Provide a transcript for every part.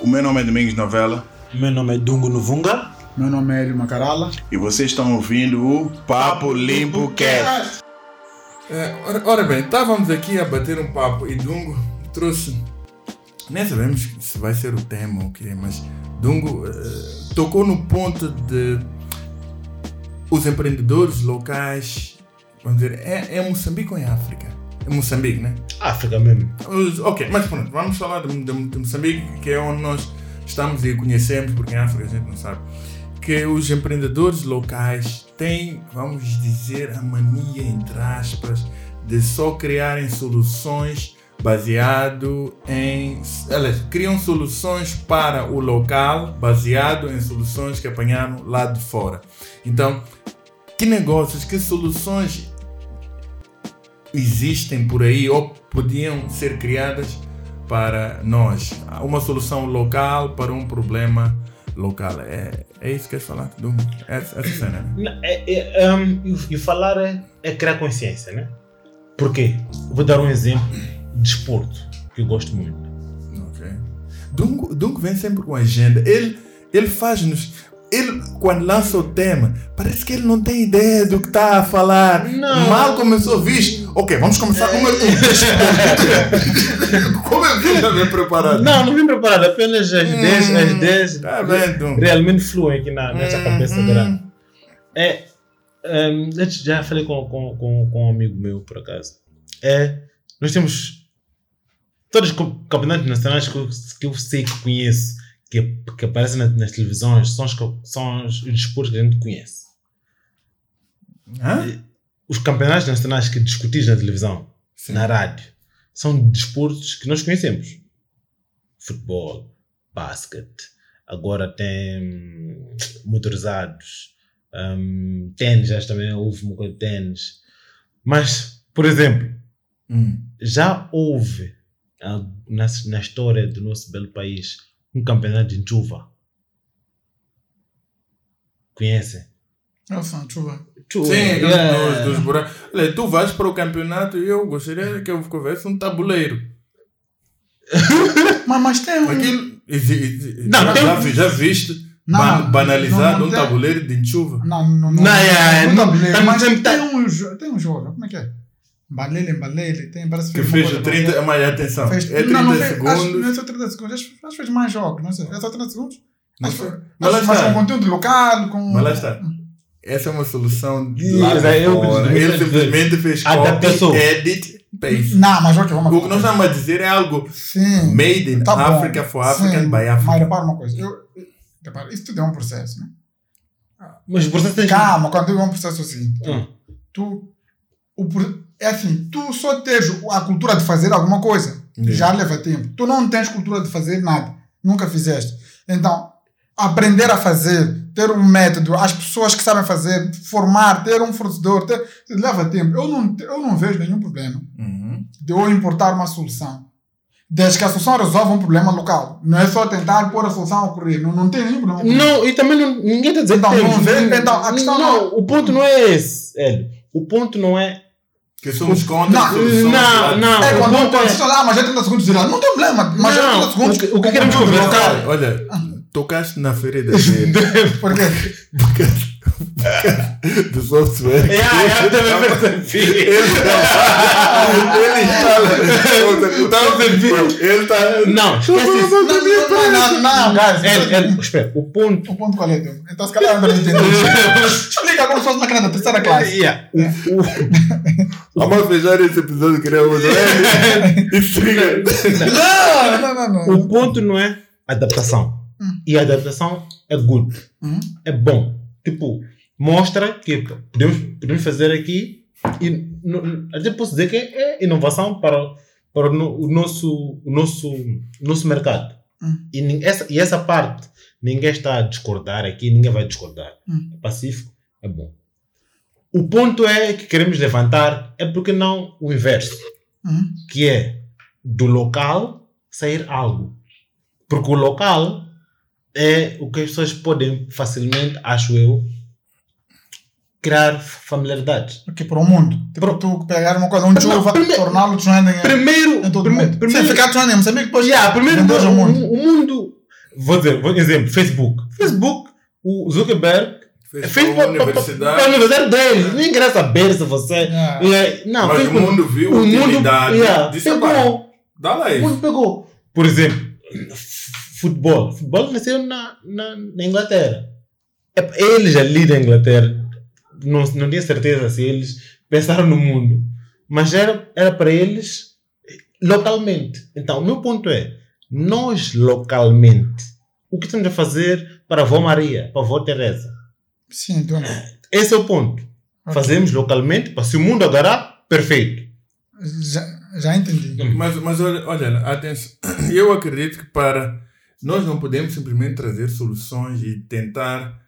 O meu nome é Domingos Novela Meu nome é Dungo Novunga. Meu nome é Hélio Macarala. e vocês estão ouvindo o Papo Limpo Cast. É, ora, ora bem, estávamos aqui a bater um papo e Dungo trouxe. Nem sabemos se vai ser o tema ou o quê, mas Dungo eh, tocou no ponto de os empreendedores locais. Vamos dizer, é, é Moçambique ou é África? Moçambique, né? África mesmo. Ok, mas pronto, vamos falar de, de- de Moçambique, que é onde nós estamos e conhecemos, porque em África a gente não sabe. Que os empreendedores locais têm, vamos dizer, a mania, entre aspas, de só criarem soluções baseado em. Aliás, criam soluções para o local baseado em soluções que apanharam lá de fora. Então, que negócios, que soluções existem por aí ou podiam ser criadas para nós. Uma solução local para um problema local. É, é isso que queres falar? Do, essa, essa cena, né? É, é, um, e, falar é, é criar consciência, né? Por quê? Vou dar um exemplo de desporto que eu gosto muito. Ok. Dungo, Dungo vem sempre com agenda. Ele, ele faz-nos. Ele, quando lança o tema, parece que ele não tem ideia do que está a falar. Não. Mal começou, visto. Ok, vamos começar meu. Como é que já vem preparado? Não, não vim preparado, apenas as 10, as 10 Tá bem, Dungo. realmente fluem aqui na, nessa Hum, cabeça hum. grande. É, um, eu já falei com, com, com, com um amigo meu, por acaso. É, nós temos todos os camp- campeonatos nacionais que eu, que eu sei que conheço, que, que aparecem na- nas televisões, são os, são os desportos que a gente conhece. Hã? Os campeonatos nacionais que discutis na televisão, Sim. na rádio, são desportos que nós conhecemos. Futebol, basquete, agora tem hum, motorizados, hum, tênis, que também houve uma coisa de tênis. Mas, por exemplo, Hum. já houve na, na história do nosso belo país um campeonato de chuva. Conhecem? Nossa, chuva. Chuva. Sim, dos, yeah. dos, dos buracos. Olha, tu vais para o campeonato e eu gostaria que eu converse um tabuleiro. Mas, mas tem um. Aquilo. exi- exi- Não, já, tem- já já viste Não, ban- não, banalizado não, um tabuleiro de chuva? Não, não, não. Não, é, não, não, tabuleiro, tá- mas tá- tem um, jo- tem um jogo. Como é que é? Balele, balele. Tem, parece Que fez coisa o 30. Mas atenção, Fez- é 30 não, não fez, Acho, não segundos. é só 30 segundos. Acho, acho que fez mais jogos. Não sei. É só 30 segundos? Não Acho, sei. acho, Mas lá mas está. com conteúdo local, com. Mas lá está. Essa é uma solução de Sim, lá mas eu- fora. Ele simplesmente fez Adaptação. copy, edit, paste. Não, mas ok, vamos O que nós estamos a dizer é algo Sim. made in Tá bom. Africa for African Sim, by Mas Africa. repara uma coisa. Eu, repara, isso tudo é um processo, né? Mas o processo tem Calma, quando eu digo um processo assim. Hum. Tu. O, é assim, tu só tens a cultura de fazer alguma coisa. Yeah. Já leva tempo. Tu não tens cultura de fazer nada. Nunca fizeste. Então, aprender a fazer, ter um método, as pessoas que sabem fazer, formar, ter um fornecedor, ter, leva tempo. Eu não, eu não vejo nenhum problema Uhum. de eu importar uma solução. Desde que a solução resolva um problema local. Não é só tentar pôr a solução a ocorrer. Não, não tem nenhum problema. Não, e também não, ninguém está dizendo Então, que não temos. vê? Então, a questão não, não- o ponto não é esse, Hélio. O ponto não é. Que somos contra Não, soluções. não, não. É quando é- ah, mas já 30 segundos de virar. Não tem problema, mas já Não, 30 segundos. o que- o que queremos local. Olha, tocaste na ferida dele. Por quê? do software. É, é, eu também percebi. Ele instala. Ele está. Não, esquece isso. Não, não, não, não. Hélio, Hélio, espera, o ponto. O ponto qual é? Então, se calhar não entendi. Explica como se fosse máquina da terceira classe. Vamos fechar esse episódio que queremos. Não, não, não, não. o ponto não é adaptação. Hum. E a adaptação é good. Hum. É bom. Tipo, mostra que podemos, podemos fazer aqui e até posso dizer que é inovação para, para o, no- o nosso, o nosso, nosso mercado. Hum. E, essa, e essa parte, ninguém está a discordar aqui, ninguém vai discordar. Hum. É pacífico, é bom. O ponto é que queremos levantar é porque não o inverso, Hum. que é do local sair algo. Porque o local é o que as pessoas podem facilmente, acho eu, criar familiaridade. Aqui para o mundo. Tipo, tu pegar uma coisa, um chuva, torná-lo trending Primeiro, em todo prime- mundo. primeiro, Sem ficar trending em Moçambique, depois Yeah, primeiro o, mundo. o mundo vou dizer, vou exemplo, Facebook. Facebook, o Zuckerberg Fez, fez para para a universidade. universidade dele. Não interessa saber se você. Yeah. É, não, Mas o Facebook- mundo viu o mundo yeah, Disse, pegou. Dá lá O isso. mundo pegou. Por exemplo, futebol. Futebol nasceu na, na, na Inglaterra. É, Eles ali da Inglaterra, não, não tinha certeza se eles pensaram no mundo, mas era, era para eles localmente. Então, o meu ponto é: nós localmente, o que estamos a fazer para a avó Maria, para a avó Teresa? Sim, então. Esse é o ponto. Fazemos localmente, para se o mundo agarrar, perfeito. Já, já entendi. Mas, mas olha, olha, atenção. Eu acredito que para. Nós não podemos simplesmente trazer soluções e tentar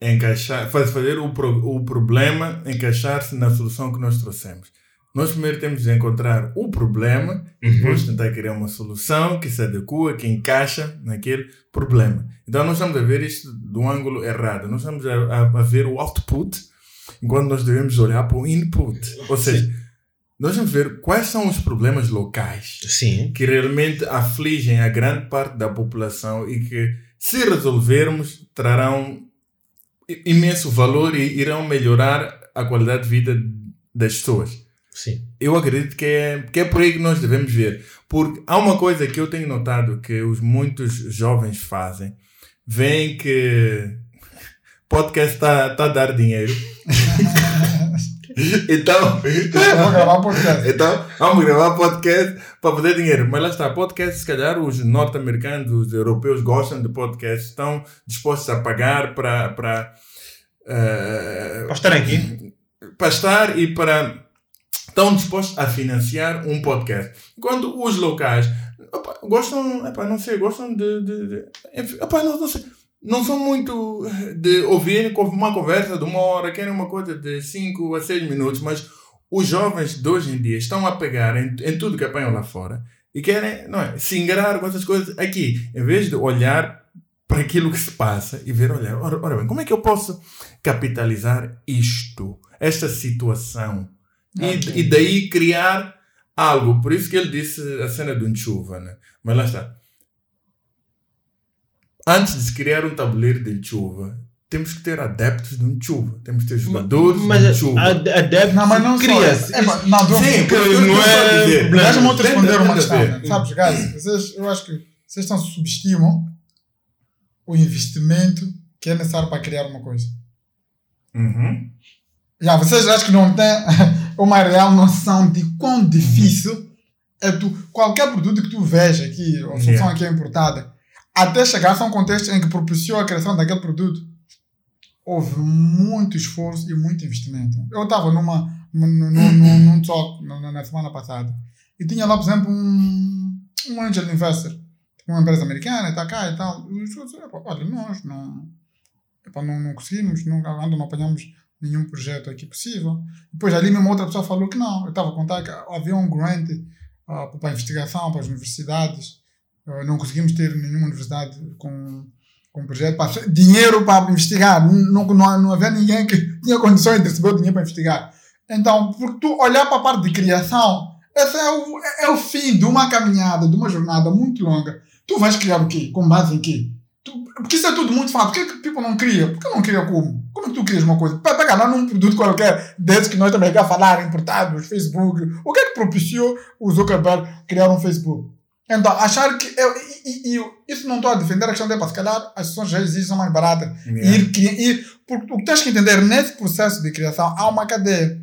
encaixar, faz- fazer o, pro- o problema encaixar-se na solução que nós trouxemos. Nós primeiro temos de encontrar o problema e depois tentar criar uma solução que se adequa, que encaixa naquele problema. Então nós estamos a ver isto do ângulo errado. Nós estamos a, a, a ver o output enquanto nós devemos olhar para o input. Ou seja, nós vamos ver quais são os problemas locais Sim. que realmente afligem a grande parte da população e que, se resolvermos, trarão imenso valor e irão melhorar a qualidade de vida das pessoas. Sim. Eu acredito que é, que é por aí que nós devemos ver. Porque há uma coisa que eu tenho notado que os muitos jovens fazem. Veem que podcast está tá a dar dinheiro. então, Vou gravar podcast. então, vamos gravar podcast para fazer dinheiro. Mas lá está, podcast, se calhar os norte-americanos, os europeus gostam de podcast, estão dispostos a pagar para. para eh, Para estar aqui. para estar e para. estão dispostos a financiar um podcast. Enquanto os locais opa, gostam, epá, não sei, gostam de. de, de epá, não, não sei. Não são muito de ouvir uma conversa de uma hora, querem uma coisa de 5 a 6 minutos, mas os jovens de hoje em dia estão a pegar em, em tudo que apanham lá fora e querem não é, se ingrar com essas coisas aqui, em vez de olhar para aquilo que se passa e ver, olha, ora, ora bem, como é que eu posso capitalizar isto, esta situação e, Ok. e daí criar algo. Por isso que ele disse a cena de um chuva, né? Mas lá está. Antes de se criar um tabuleiro de chuva, temos que ter adeptos de um chuva, temos que ter jogadores de um Mas chuva. a, a Deb Não, mas não só. cria-se. É, mas não, Sim, que porque eu não é a. Deixa-me te Tenta- responder uma questão. né? Sabes, guys, vocês, eu acho que vocês estão subestimam o investimento que é necessário para criar uma coisa. Uhum. Já, vocês acham que não têm uma real noção de quão difícil é tu, qualquer produto que tu veja aqui, ou solução Yeah. aqui é importada, até chegar a um contexto em que propiciou a criação daquele produto, houve muito esforço e muito investimento. Eu estava numa, num, num, talk na, na semana passada e tinha lá, por exemplo, um, um angel investor, uma empresa americana, está cá e tal. E os outros, "Epá, olha, nós não, epá, não, não conseguimos, não, ainda não apanhamos nenhum projeto aqui possível. Depois ali mesmo outra pessoa falou que não. Eu estava a contar que havia um grant ah, para investigação, para as universidades. Ah, não conseguimos ter nenhuma universidade com, com projeto. Para, dinheiro para investigar. Não, não, não havia ninguém que tinha condições de receber o dinheiro para investigar. Então, por tu olhar para a parte de criação, esse é o, é o fim de uma caminhada, de uma jornada muito longa. Tu vais criar o quê? Com base em quê? Tu, porque isso é tudo muito fácil. Por que, o people não cria? Por que não cria como? Como é que tu crias uma coisa? Pegar lá num produto qualquer, desses que nós também quer falar, importados, Facebook. O que é que propiciou o Zuckerberg criar um Facebook? Então, achar que. Eu, e, e- isso não estou a defender a questão de, se calhar as sessões já existem, são mais baratas. Yeah. Ir, ir, porque o que tens que entender, nesse processo de criação, há uma cadeia.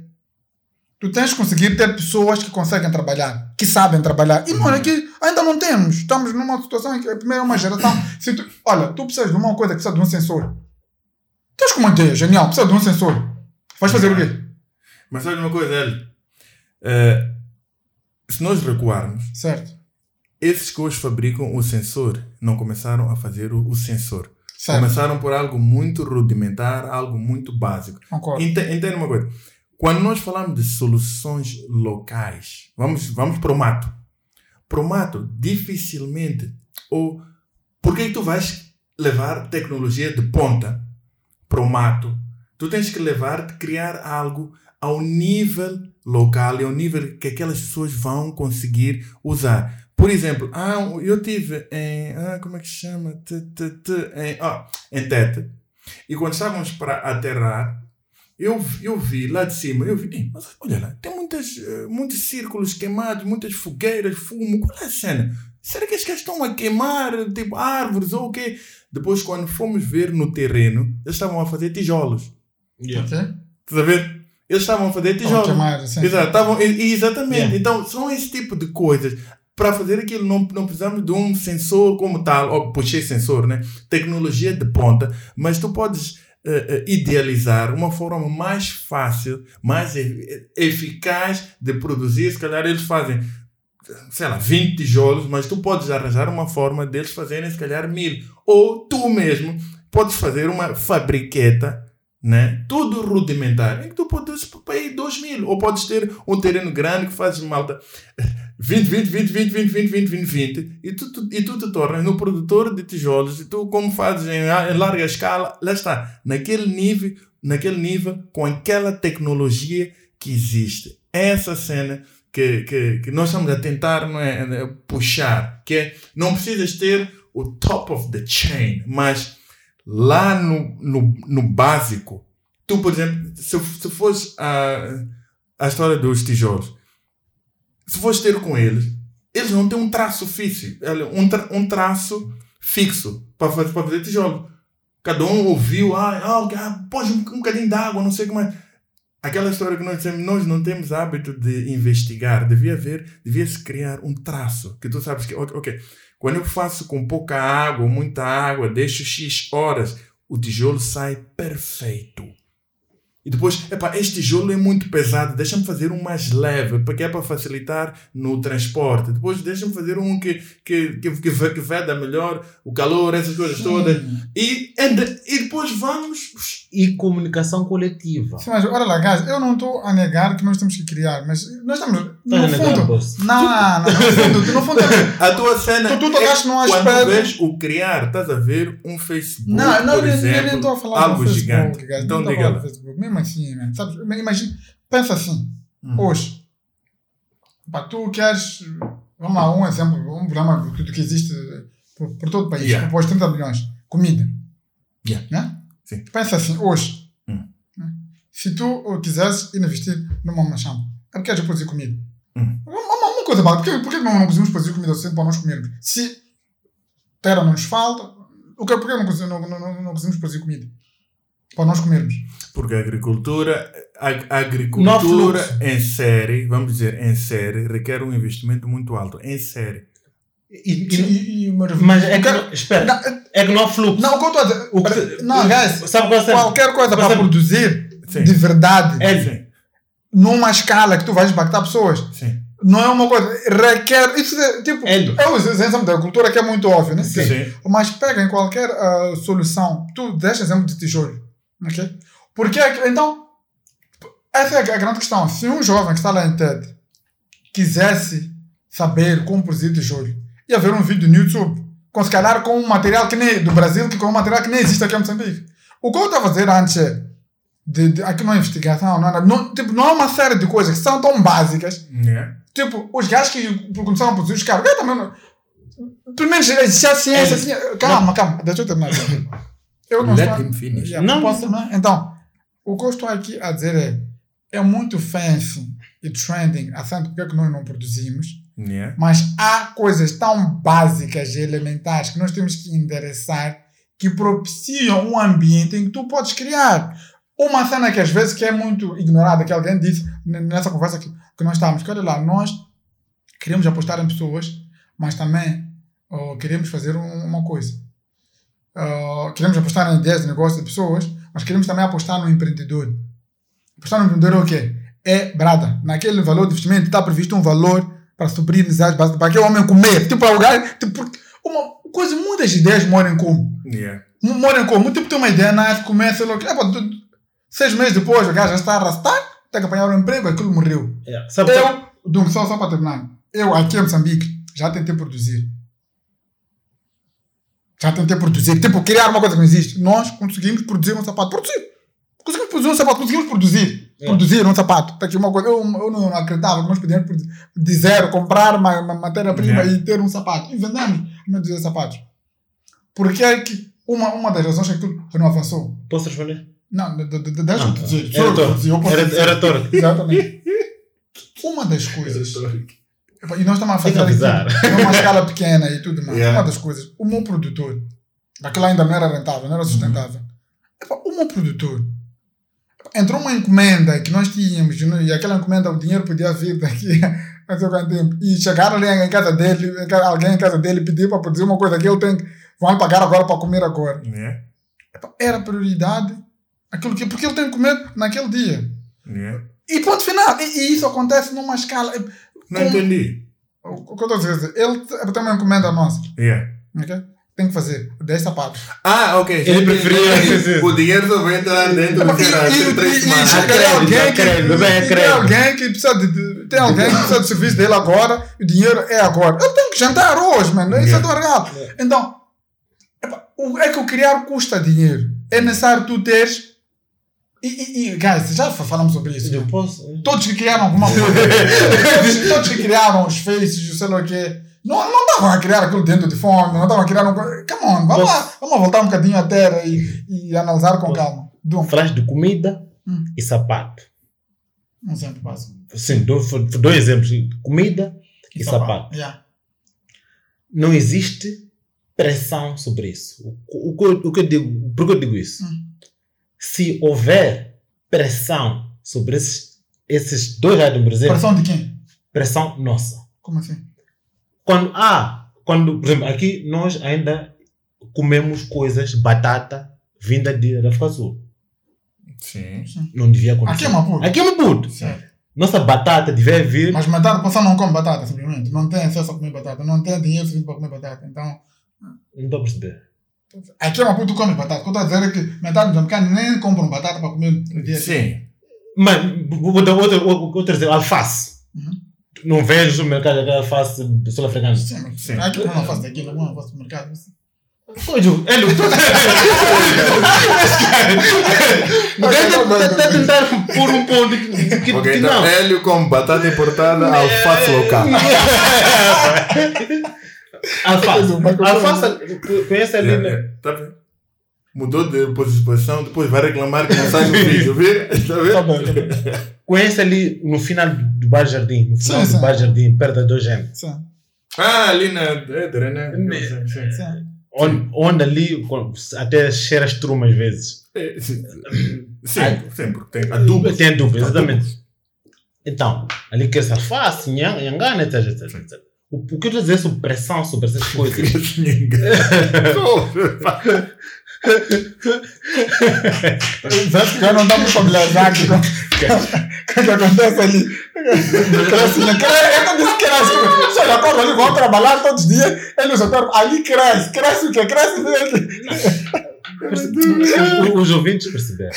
Tu tens que conseguir ter pessoas que conseguem trabalhar, que sabem trabalhar. E nós aqui ainda não temos. Estamos numa situação em que, primeiro, é uma geração. Se tu, olha, tu precisas de uma coisa que precisa de um sensor. Tens como ideia, genial, precisa de um sensor. Vais fazer o quê? Mas olha uma coisa, Hélio. Eh, se nós recuarmos, Certo, esses que hoje fabricam o sensor não começaram a fazer o, o sensor. certo. Começaram por algo muito rudimentar, algo muito básico. Concordo. Ente- Entende uma coisa? Quando nós falamos de soluções locais, vamos, vamos para o mato. Para o mato, dificilmente. Ou por que tu vais levar tecnologia de ponta para o mato? Tu tens que levar, criar algo ao nível local e ao nível que aquelas pessoas vão conseguir usar. Por exemplo, ah, eu tive em. Ah, como é que se chama? T, t, t, em, ah, em Tete. E quando estávamos para aterrar, eu, eu vi lá de cima, eu vi, "Ei, mas olha lá, tem muitas, eh, muitos círculos queimados, muitas fogueiras, fumo, qual é a cena? Será que gajos estão a queimar, tipo, árvores ou o quê? Depois, quando fomos ver no terreno, eles estavam a fazer tijolos. Yeah. Ok? Estás a ver? Eles estavam a fazer tijolos. queimar, assim. Exato, estavam, exatamente. Yeah. Então, são esse tipo de coisas. Para fazer aquilo, não, não precisamos de um sensor como tal, ou puxei sensor, né? Tecnologia de ponta, mas tu podes eh, eh, idealizar uma forma mais fácil, mais e- eficaz de produzir. Se calhar eles fazem, sei lá, 20 tijolos, mas tu podes arranjar uma forma deles fazerem, se calhar, mil. Ou tu mesmo podes fazer uma fabriqueta né? Tudo rudimentar. Em que tu podes pagar 2 mil. Ou podes ter um terreno grande que fazes malta 20, 20, 20, 20, 20, 20, 20, 20, 20. E tu, tu- e tu te tornas no produtor de tijolos. E tu, como fazes em, em larga escala, lá está. Naquele nível, naquele nível, com aquela tecnologia que existe. Essa cena que, que, que nós estamos a tentar não é, puxar. Que é, não precisas ter o top of the chain, mas lá no, no, no básico, tu, por exemplo, se, se fores a, a história dos tijolos, se fores ter com eles, eles não têm um traço fixo, um, tra, um traço fixo para fazer, para fazer tijolo. Cada um ouviu, ah, ah, ah pôs um, um bocadinho de água, não sei como é. Aquela história que nós dizemos, nós não temos hábito de investigar. Devia haver, devia-se criar um traço, que tu sabes que, ok, ok, quando eu faço com pouca água, muita água, deixo X horas, o tijolo sai perfeito. E depois, epá, este tijolo é muito pesado, deixa-me fazer um mais leve, porque é para facilitar no transporte. Depois, deixa-me fazer um que, que, que, que, que veda melhor o calor, essas coisas todas. E, and- e depois vamos. E comunicação coletiva. Sim, mas olha lá, guys, eu não estou a negar que nós temos que criar, mas nós estamos. No fundo. boss. Não, não, no fundo, no fundo A tua cena. Tu- tu tocaste num quando aspecto- vês o criar, estás a ver um Facebook. Não, não, por eu, eu exemplo, nem estou a falar algo do Facebook, gigante. guys. Então não diga lá. Facebook. Mesmo assim, sabes? Imagina, pensa assim, Hum. hoje, pá, tu queres, vamos lá, um exemplo, um programa que, que existe por, por todo o país, Yeah. compôs 30 milhões, comida. Yeah. Né? Sim. Pensa assim, hoje, Hum. né? se tu quisesse investir numa machamba, é porque queres produzir comida. Hum. Uma, uma- uma coisa básica, por que, por que não, não conseguimos produzir comida suficiente para nós comermos? Se terra não nos falta, o que, por que não, conseguimos- não, não, não, conseguimos produzir comida? Para nós comermos. Porque a agricultura, a, a agricultura em série, vamos dizer, em série, requer um investimento muito alto. Em série. E- e- E- e- mas é que, não- espera, Não, é que não há fluxo. não, o que eu estou a dizer. O que- não, guys, Sabe qual é qualquer coisa Por para produzir Sim. de verdade, É, Sim. Numa escala que tu vais impactar pessoas, Sim. não é uma coisa. Requer. Isso é tipo. É o exemplo da cultura que é muito óbvio, né? Sim. Mas pega em qualquer ah, solução. Tu deixa exemplo de tijolo. Ok? Porque é então. Essa é a grande questão. Se um jovem que está lá em TED quisesse saber como produzir tijolo, ia ver um vídeo no YouTube, com se calhar com um material que nem do Brasil, que com um material que nem existe aqui em Moçambique. O que eu estava a fazer antes é. De, de, aqui não é investigação, não, é nada. não, tipo, não é uma série de coisas que são tão básicas Yeah. Tipo, os gajos que começaram a produzir os carros, eu também não. Pelo menos existia a ciência, É. assim. Calma, calma, deixa eu terminar. Eu não Let him finish. Yeah, Não. posso terminar? Então, o que eu estou aqui a dizer é: é muito fancy e trending, assim, porque é que nós não produzimos, Yeah. mas há coisas tão básicas e elementares que nós temos que endereçar que propiciam um ambiente em que tu podes criar. Uma cena que às vezes que é muito ignorada, que alguém disse nessa conversa que, que nós estamos, que olha lá, nós queremos apostar em pessoas, mas também oh, queremos fazer um- uma coisa. Oh, queremos apostar em ideias de negócio de pessoas, mas queremos também apostar no empreendedor. Apostar no empreendedor é o quê? É, brada, naquele valor de investimento está previsto um valor para suprir necessidades básicas, para aquele homem comer. Tipo, para gajo, tipo, uma coisa, muitas ideias moram como. Yeah. Moram como. Tipo, tem uma ideia, nasce, começa, logo. É, pá, seis meses depois, o gajo já está a arrastar, tem que apanhar um emprego, aquilo morreu. Yeah. Sabe, Eu, Dum, só, só para terminar, eu aqui em Moçambique já tentei produzir. Já tentei produzir, tipo, criar uma coisa que não existe. Nós conseguimos produzir um sapato. Produzir! Conseguimos produzir um sapato, conseguimos produzir. Produzir um sapato. Tá aqui uma coisa. Eu, eu não acreditava que nós podíamos produ- de zero comprar uma, uma matéria-prima Yeah. e ter um sapato. E vendemos meio de sapatos. Porque é que uma, uma das razões é que aquilo não avançou. Posso responder? Não, de- de- de- deixa eu Ah, era eu que eu era- dizer. era torque. Exatamente. Uma das coisas. E nós estamos a fazer aqui numa escala pequena e tudo mais. Yeah. Uma das coisas, o meu produtor, aquilo ainda não era rentável, não era sustentável. Epá, o meu produtor, entrou uma encomenda que nós tínhamos não- e aquela encomenda, o dinheiro podia vir daqui a não sei quanto tempo. E chegar ali em casa dele, alguém em casa dele pedir para produzir uma coisa que tem que. Vão pagar agora para comer agora. Yeah. Era prioridade aquilo que. Porque ele tem que comer naquele dia. Yeah. E ponto final. E, e isso acontece numa escala. Não Como- entendi. O o que eu estou a dizer? Ele tem uma encomenda nossa. Yeah. ok? Tem que fazer 10 sapatos. Ah, ok. Ele preferia- O dinheiro só vai entrar dentro do cenário. e- Tem e- alguém a que- Tem alguém precisa de, de- tem alguém que precisa do serviço dele agora, e o dinheiro é agora. Eu tenho que jantar hoje, mano. Isso é Yeah. do regalo. Então, epá, o- é que o criar custa dinheiro. É necessário tu teres. E, e, e, guys, já fa- falamos sobre isso. Eu posso. Todos que criaram alguma coisa. todos, todos que criaram os faces, sei lá o quê. Não não estavam a criar aquilo dentro de fome, não estavam a criar um. Come on, vamos lá, vamos voltar um bocadinho à terra e, e analisar com calma. Dum, Falaste de comida Hum. e sapato. um sempre passo. Sim, foi dois exemplos. Comida e, sapato. Yeah. Não existe pressão sobre isso. O, o, o que eu digo, por que eu digo isso? Hum. Se houver pressão sobre esses, esses dois items, por exemplo, Pressão de quem? pressão nossa. Como assim? Quando, ah, quando, por exemplo, aqui nós ainda comemos coisas, batata, vinda de da África do Sul. Sim. Não devia acontecer. Aqui é uma puta. Aqui é Maputo. Certo. Nossa batata devia vir. Mas batata, a pessoa não come batata, simplesmente. Não tem acesso a comer batata. Não tem dinheiro suficiente para comer batata. Então, Não estou a perceber. Aqui é uma tu come batata. O que eu estou a dizer é que metade dos americanos nem compram batata para comer no dia. Sim. Mas, vou dar outro, outro exemplo, alface. Uhum. Não vejo no mercado aquela alface sul-africana. Sim, Sim. aqui não faço daqui, não faço do mercado. Olha, Hélio, tu está a tentar pôr um ponto que, que, Ok, que então não. Hélio com batata importada, alface local. Alface. Mas- Alface, conhece ali, É, né? é, Tá vendo? Mudou de posição, depois vai reclamar que não sai no vídeo, viu? Tá Tá vendo? bem, tá bem. Conhece ali no final do Bar Jardim, no final Sim, do sim. Bar Jardim, perto da Dogene. Sim, Ah, ali na. É, né? Sim, sim. sim. Onde, onde ali até cheira estruma às vezes. É, sim. Sim, sim, porque tem adubo. Tem adubo, exatamente. Então, ali quer-se alface, nhangana, etc, etc, etc. O, o que eu estou a dizer sobre pressão sobre essas coisas? Sabe que eu não estou muito familiarizado com o que acontece ali. Cresce, né? Cresce, eu não disse cresce. Chega a coisa ali, vão trabalhar todos os dias. Eles já ali cresce. Cresce o quê? Cresce mesmo. Os, os ouvintes perceberam.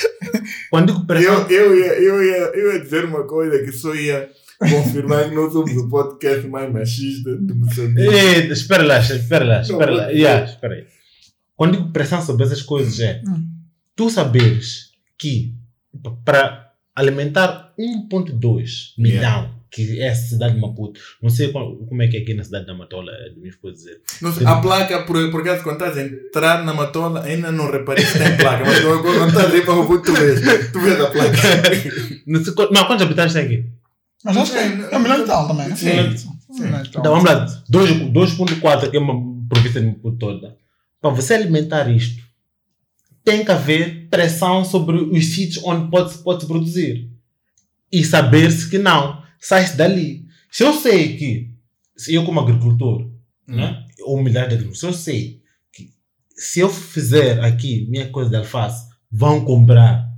Quando digo pressão, Eu, eu, ia, eu, ia, eu ia dizer uma coisa que só ia confirmar que nós somos o podcast mais machista de Moçambique. Ei, espera lá, espera lá, espera lá. Yeah, espera aí. Quando digo pressão sobre essas coisas é Hum. tu saberes que para alimentar 1.2 milhão, que é a cidade de Maputo, não sei qual- como é que é aqui na cidade da Matola, é de minha esposa dizer. Não sei, a placa, por, por acaso, quando estás a entrar na matola, ainda não reparei se tem placa, mas quando quando estás aí para o Maputo, tu vês, tu vês a placa. Não, sei não, quantos habitantes tem aqui? Mas acho que é um milhão e tal também, né? Sim. Tal. Então vamos lá, 2 2.4 que é uma província de Maputo toda. Para você alimentar isto, tem que haver pressão sobre os sítios onde pode, pode produzir. E saber-se que não, sai-se dali. Se eu sei que, se eu como agricultor, né, ou milhares de agricultores, se eu sei que se eu fizer aqui minha coisa de alface, vão comprar,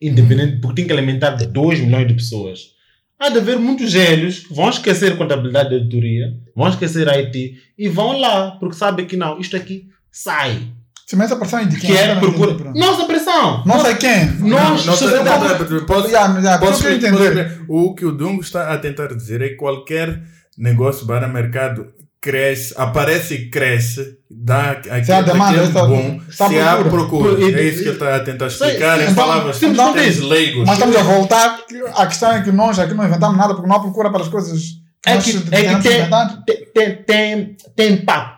independente, porque tem que alimentar 2 milhões de pessoas. Há de haver muitos velhos que vão esquecer contabilidade de editoria, vão esquecer IT e vão lá, porque sabem que não, isto aqui sai. Se mete a pressão de quem? Que é procura. Nossa pressão! Não sei quem. Nós, Não, sociedade- posso, posso, entender. o que o Dungo está a tentar dizer é que qualquer negócio para mercado cresce, aparece e cresce, dá aquele, Se há demanda, aquele está- boom, está à se há procura. É isso que ele está a tentar explicar em palavras sim, simples, leigos. Mas estamos a voltar. A questão é que nós aqui não inventamos nada porque não há procura pelas coisas que É nós que, é que tem, tem, tem, tem impacto.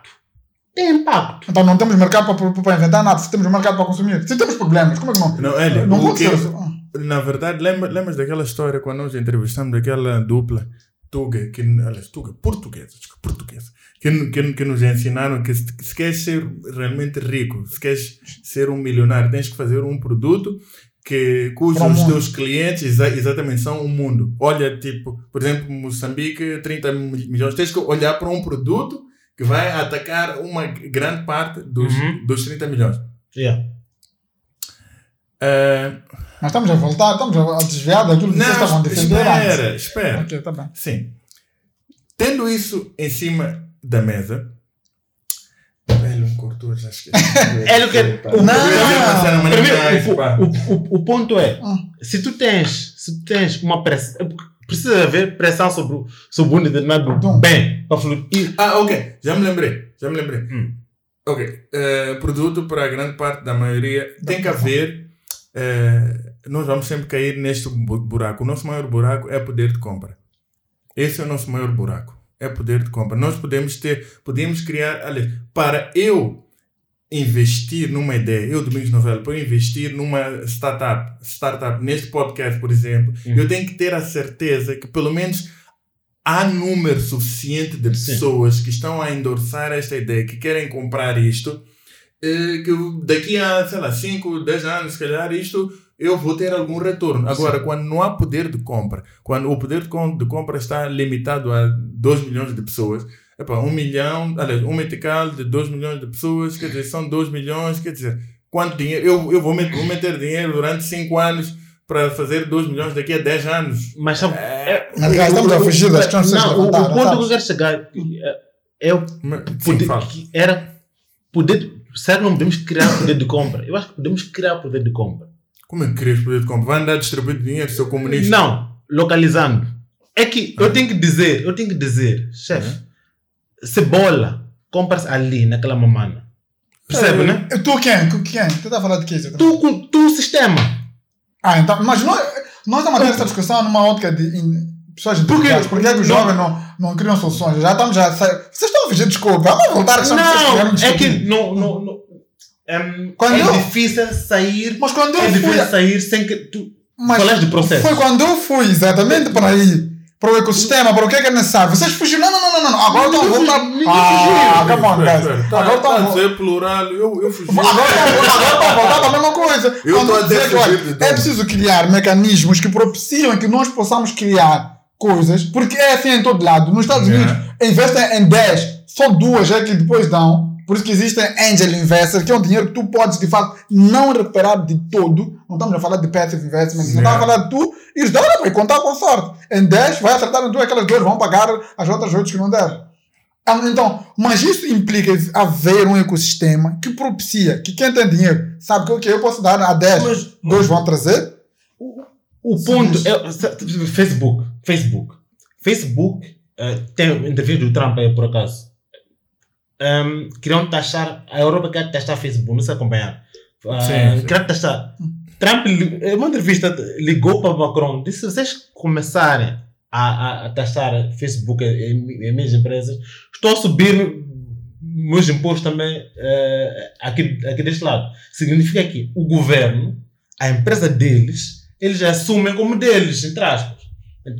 Tem impacto. Então não temos mercado para, para inventar nada, se temos mercado para consumir. Se temos problemas, como é que não? Não, ele, não o pode que- ser assim. Na verdade, lembra, lembras daquela história quando nós entrevistamos aquela dupla Tuga, que, aliás, Tuga, portuguesa, portuguesa, que, que, que nos ensinaram que se, se queres ser realmente rico, se queres ser um milionário, tens que fazer um produto que, cujos teus clientes exa- exatamente são o mundo. Olha, tipo, por exemplo, Moçambique, 30 mi- milhões, tens que olhar para um produto que vai atacar uma grande parte dos, Uhum. dos 30 milhões. Yeah. Eh, Nós estamos a voltar, estamos a desviar daquilo que vocês estavam a não, defender antes. espera, espera. Ok, tá bem. Sim. Tendo isso em cima da mesa. Velho, um cortou, já esqueci. É o que- o- Não. Mas Primeiro, o, o, ponto é, Hum. se tu tens, se tu tens uma pressão, precisa haver pressão sobre, o- sobre um determinado Então. bem para fluir. Ah, ok. Já me lembrei. Já me lembrei. Hum. Ok. Eh, produto para a grande parte da maioria tem que haver. eh, nós vamos sempre cair neste bu- buraco. O nosso maior buraco é poder de compra. Esse é o nosso maior buraco. É poder de compra. Nós podemos ter, podemos criar, aliás, para eu investir numa ideia, eu, Domingos Novelo, para investir numa startup, startup, neste podcast, por exemplo, Hum. eu tenho que ter a certeza que pelo menos há número suficiente de Sim. pessoas que estão a endossar esta ideia, que querem comprar isto, eh, que daqui a, sei lá, 5, 10 anos, se calhar, isto eu vou ter algum retorno. Agora, quando não há poder de compra, quando o poder de compra está limitado a 2 milhões de pessoas, epá, 1 milhão, aliás, um metical de 2 milhões de pessoas, quer dizer, são 2 milhões, quer dizer, quanto dinheiro? Eu, eu vou, met- vou meter dinheiro durante 5 anos para fazer 2 milhões daqui a 10 anos. mas sabe, É, Mas, cara, estamos a fugir das questões Não, o, ponto que eu quero chegar é, é sim, era poder. Será que não podemos criar poder de compra? Eu acho que podemos criar poder de compra. Como é que querias poder de compra? Vai andar distribuindo dinheiro, seu comunista? Não, localizando. É que eu tenho que dizer, eu tenho que dizer, chefe, cebola, compras ali naquela mamana. Percebe, É. né? Tu quem? Tu quem? Tu a falar de quê? Tu com tu sistema. Ah, então, mas nós, nós estamos a ter essa discussão numa ótica de in- pessoas Por quê? inteligentes. Por que é que os jovens não, não criam soluções? Já estamos já. Vocês estão a fugir, desculpa. Vamos voltar à questão que Não, é discutir. que não, não, não, Em, Quando é eu- difícil sair. Mas quando eu É fui. difícil sair sem que tu. Mas Falaste de processo. Foi quando eu fui exatamente para aí. Para o ecossistema, para o que é que é necessário. Vocês fugiram. Não, não, não, não, não. Agora estão a voltar. Ah, come on, guys. Tá, Agora tá a estão. dizer plural, eu, eu fugi. Agora estão a voltar para a mesma coisa. Eu tô a dizer que, É preciso criar mecanismos que propiciam que nós possamos criar coisas, porque é assim em todo lado. Nos Estados Yeah. Unidos investem em 10, só duas é que depois dão. Por isso que existem angel investors, que é um dinheiro que tu podes de facto não recuperar de todo. Não estamos a falar de passive investment, não estamos a falar de tu ires dar e contar com sorte. Em 10 vai acertar em tu, aquelas duas vão pagar as outras 8 que não deram. Ah, Então, mas isso implica haver um ecossistema que propicia que quem tem dinheiro sabe que ok, eu posso dar a 10, Mas- dois vão trazer. O Sim, ponto mas- é. Facebook. Facebook. Facebook eh, tem entrevista do Trump aí por acaso. Um, queriam taxar. A Europa quer taxar Facebook, não se acompanhar. Uh, Sim, sim. Quer taxar. Trump, em uma entrevista, ligou para Macron disse: se vocês começarem a, a, a taxar Facebook e, e, minhas empresas, estou a subir meus impostos também eh, aqui, aqui deste lado. Significa que o governo, a empresa deles, eles assumem como deles, entre aspas.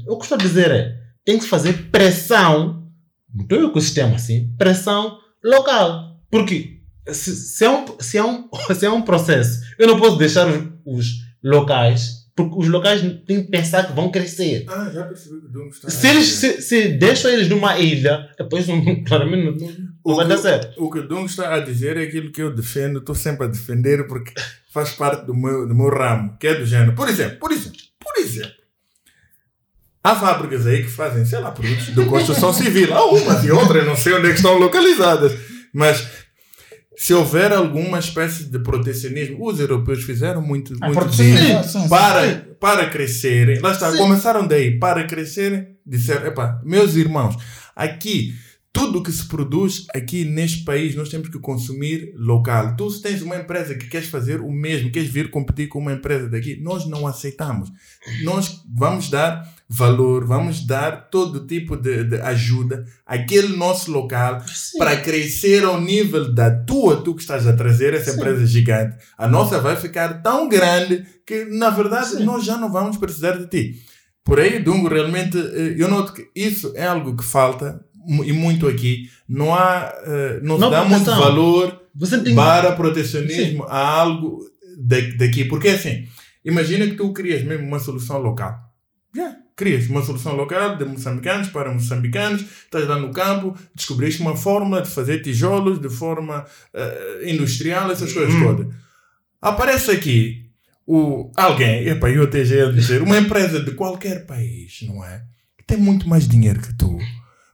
O que estou a dizer é, tem que se fazer pressão, no teu ecossistema assim, pressão local. Porque se, se, é, um, se, é, um, se é um processo, eu não posso deixar os, os locais, porque os locais têm que pensar que vão crescer. Ah, já percebi que o Dungo está Se, eles, se, se deixam eles numa ilha, depois não, claramente não, não, não vai O dar que- certo. O que o Dungo está a dizer é aquilo que eu defendo, estou sempre a defender porque faz parte do meu, do meu ramo, que é do género. Por exemplo, por exemplo, por exemplo, há fábricas aí que fazem, sei lá, produtos de construção civil. Há umas e outras, não sei onde é que estão localizadas. Mas se houver alguma espécie de protecionismo, os europeus fizeram muito, Ah, muito sim, sim, sim. para, para crescerem. Lá está, Sim. começaram daí, para crescerem, disseram, epá, meus irmãos, aqui tudo que se produz aqui neste país nós temos que consumir local. Tu se tens uma empresa que queres fazer o mesmo, queres vir competir com uma empresa daqui, nós não aceitamos. Nós vamos dar valor, vamos dar todo tipo de, de ajuda àquele nosso local para crescer ao nível da tua, tu que estás a trazer essa empresa gigante. A nossa vai ficar tão grande que, na verdade, Sim. nós já não vamos precisar de ti. Por aí, Dungo, realmente, eh, eu noto que isso é algo que falta e muito aqui. Não há, eh, não se Não, dá muito valor tem para protecionismo a algo da- daqui. Porque assim, imagina que tu crias mesmo uma solução local. Já, crias uma solução local de moçambicanos para moçambicanos, estás lá no campo, descobriste uma forma de fazer tijolos de forma eh, industrial, essas coisas Hum. todas. Aparece aqui o, alguém, epa, eu até já ia dizer, uma empresa de qualquer país, não é? Que tem muito mais dinheiro que tu.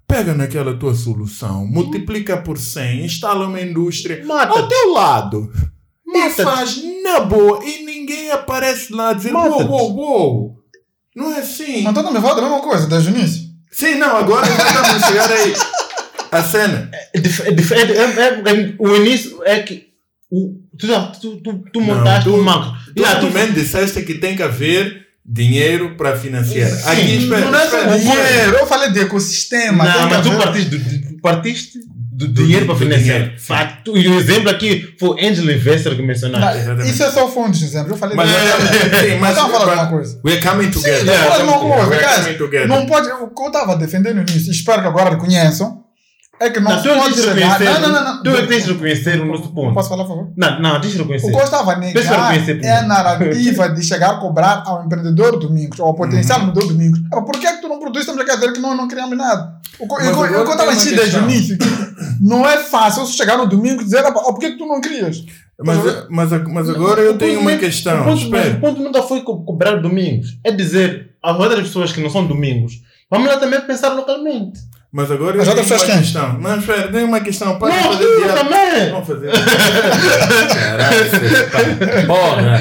Pega naquela tua solução, multiplica por 100, instala uma indústria ao Mata-te. teu lado e Mata-te. faz na boa e ninguém aparece lá a dizer uou, uou, uou. Não é assim. Mas então não me fala da mesma coisa, desde o início. Sim, não, agora já estamos a chegar aí. A cena. É dif- é dif- é- é- é- o início é que o, tu, já- tu, tu, tu montaste tu- um banco. Tu Já, tu- também disseste que tem que haver dinheiro para financiar. Sim, Aqui, espera, não é dinheiro, eu falei de ecossistema. tem não, mas tu haver- partiste do, do- dinheiro para financiar. tu- E o exemplo aqui foi o Angel Investor que mencionaste. Não, isso é só fontes de exemplo. Eu falei Mas, de... sim, mas, Mas estava falando uma coisa. we're coming together. Sim, fala coming together. We're guys. coming together. Não pode. O que eu estava defendendo e espero que agora reconheçam, é que não, Não, é pode tens de chegar. reconhecer. Não, não, não. não. Tu é que tens de reconhecer o nosso ponto. Posso falar, por favor? Não, não, deixa eu O reconhecer. que eu estava a Deixa eu negar reconhecer é a narrativa de chegar a cobrar ao empreendedor Domingos, ou ao potencial Uhum. empreendedor Domingos. Ah, Por que é que tu não produz? Estamos aqui a dizer que nós não criamos nada. O o o agora eu estava tem uma dizendo desde o questão. início, não é fácil eu chegar no domingo e dizer, "Ah, por que, tu não crias? Mas, mas, mas agora eu tenho uma O questão. ponto, mas o ponto nunca foi co- cobrar domingos. É dizer às outras pessoas que não são domingos, vamos lá também pensar localmente. Mas agora Mas eu outra tenho uma quem? questão. Não, espera, tem uma questão. Para não, fazer diálogo. também. Vamos fazer. Caralho, tá- Porra.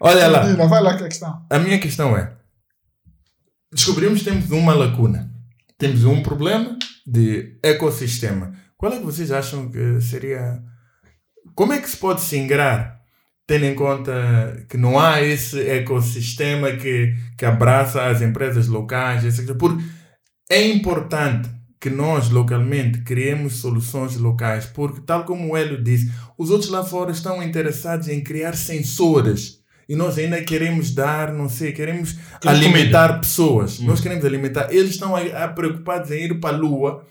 Olha lá. Vai lá que é a questão. A minha questão é: descobrimos que temos uma lacuna. Temos um problema de ecossistema. Qual é que vocês acham que seria. Como é que se pode se ingrar, tendo em conta que não há esse ecossistema que, que abraça as empresas locais? coisa? Porque é importante que nós localmente criemos soluções locais, porque, tal como o Hélio disse, os outros lá fora estão interessados em criar sensores. E nós ainda queremos dar, não sei, queremos Queremos alimentar pessoas. Hum. Nós queremos alimentar. Eles estão a, a preocupados em ir para a Lua.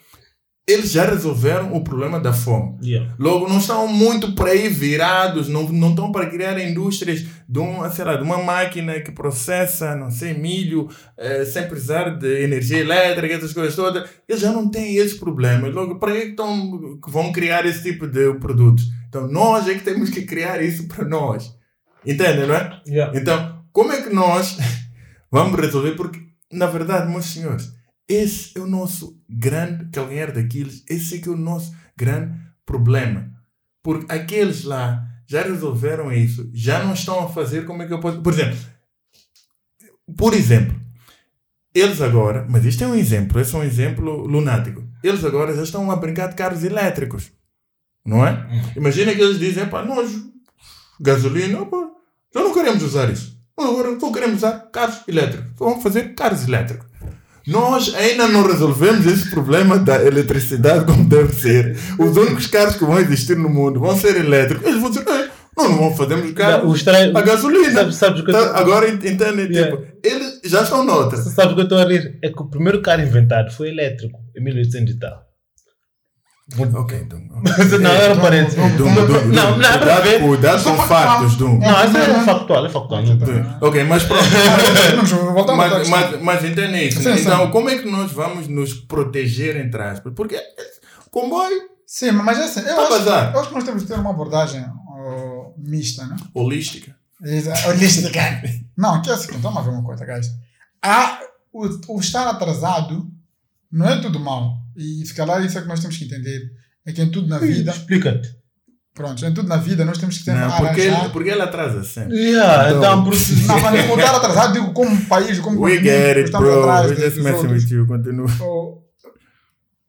Eles já resolveram o problema da fome. Yeah. Logo, não estão muito por aí virados, não, não estão para criar indústrias de, um, sei lá, de uma máquina que processa, não sei, milho, eh, sem precisar de energia elétrica, essas coisas todas. Eles já não têm esses problemas. Logo, para que, estão, que vão criar esse tipo de produtos? Então, nós é que temos que criar isso para nós. Entende, não é? Yeah. Então, como é que nós vamos resolver? Porque, na verdade, meus senhores, esse é o nosso grande calcanhar daqueles, esse é que é o nosso grande problema. Porque aqueles lá já resolveram isso, já não estão a fazer como é que eu posso. Por exemplo, por exemplo, eles agora, mas isto é um exemplo, esse é um exemplo lunático. Eles agora já estão a brincar de carros elétricos. Não é? Imagina que eles dizem, pá, nós, gasolina, pá, já não queremos usar isso. Agora só queremos usar carros elétricos. Só vamos fazer carros elétricos. Nós ainda não resolvemos esse problema da eletricidade como deve ser. Os únicos carros que vão existir no mundo vão ser elétricos. Eles vão dizer, "É, nós não vamos fazer os carros estranho. a gasolina. Sabe, sabes o que eu Tá, agora ent- entendem, Yeah. tipo, eles já estão noutra. Sabe o que eu estou a rir? É que o primeiro carro inventado foi elétrico, em 1800 e tal. Ok, então. não, era um dum, dum, Não, não, é para cuidado, ver. cuidado com factos, Dum. Não, isso é factual, é factual. não tem- Ok, mas pronto. Mas, mas, mas entende isso. Sim, sim. então, como é que nós vamos nos proteger, entre aspas? Porque comboio Sim, mas é assim, eu Tá acho, bazar. eu acho que nós temos que ter uma abordagem oh, mista, né? holística. Holística. Não, aqui é assim, vamos a ver uma coisa, guys. O, o estar atrasado não é tudo mal. E se calhar isso é que nós temos que entender. É que em tudo na vida, Explica-te. pronto, em tudo na vida nós temos que ter Não, porque, arranjar- ele, porque ele atrasa sempre. Yeah, Então- então, por isso. Não, mas não estar atrasado, digo como país, como We continente, get it, estamos bro. atrás dos just messing with you. Continua. Oh,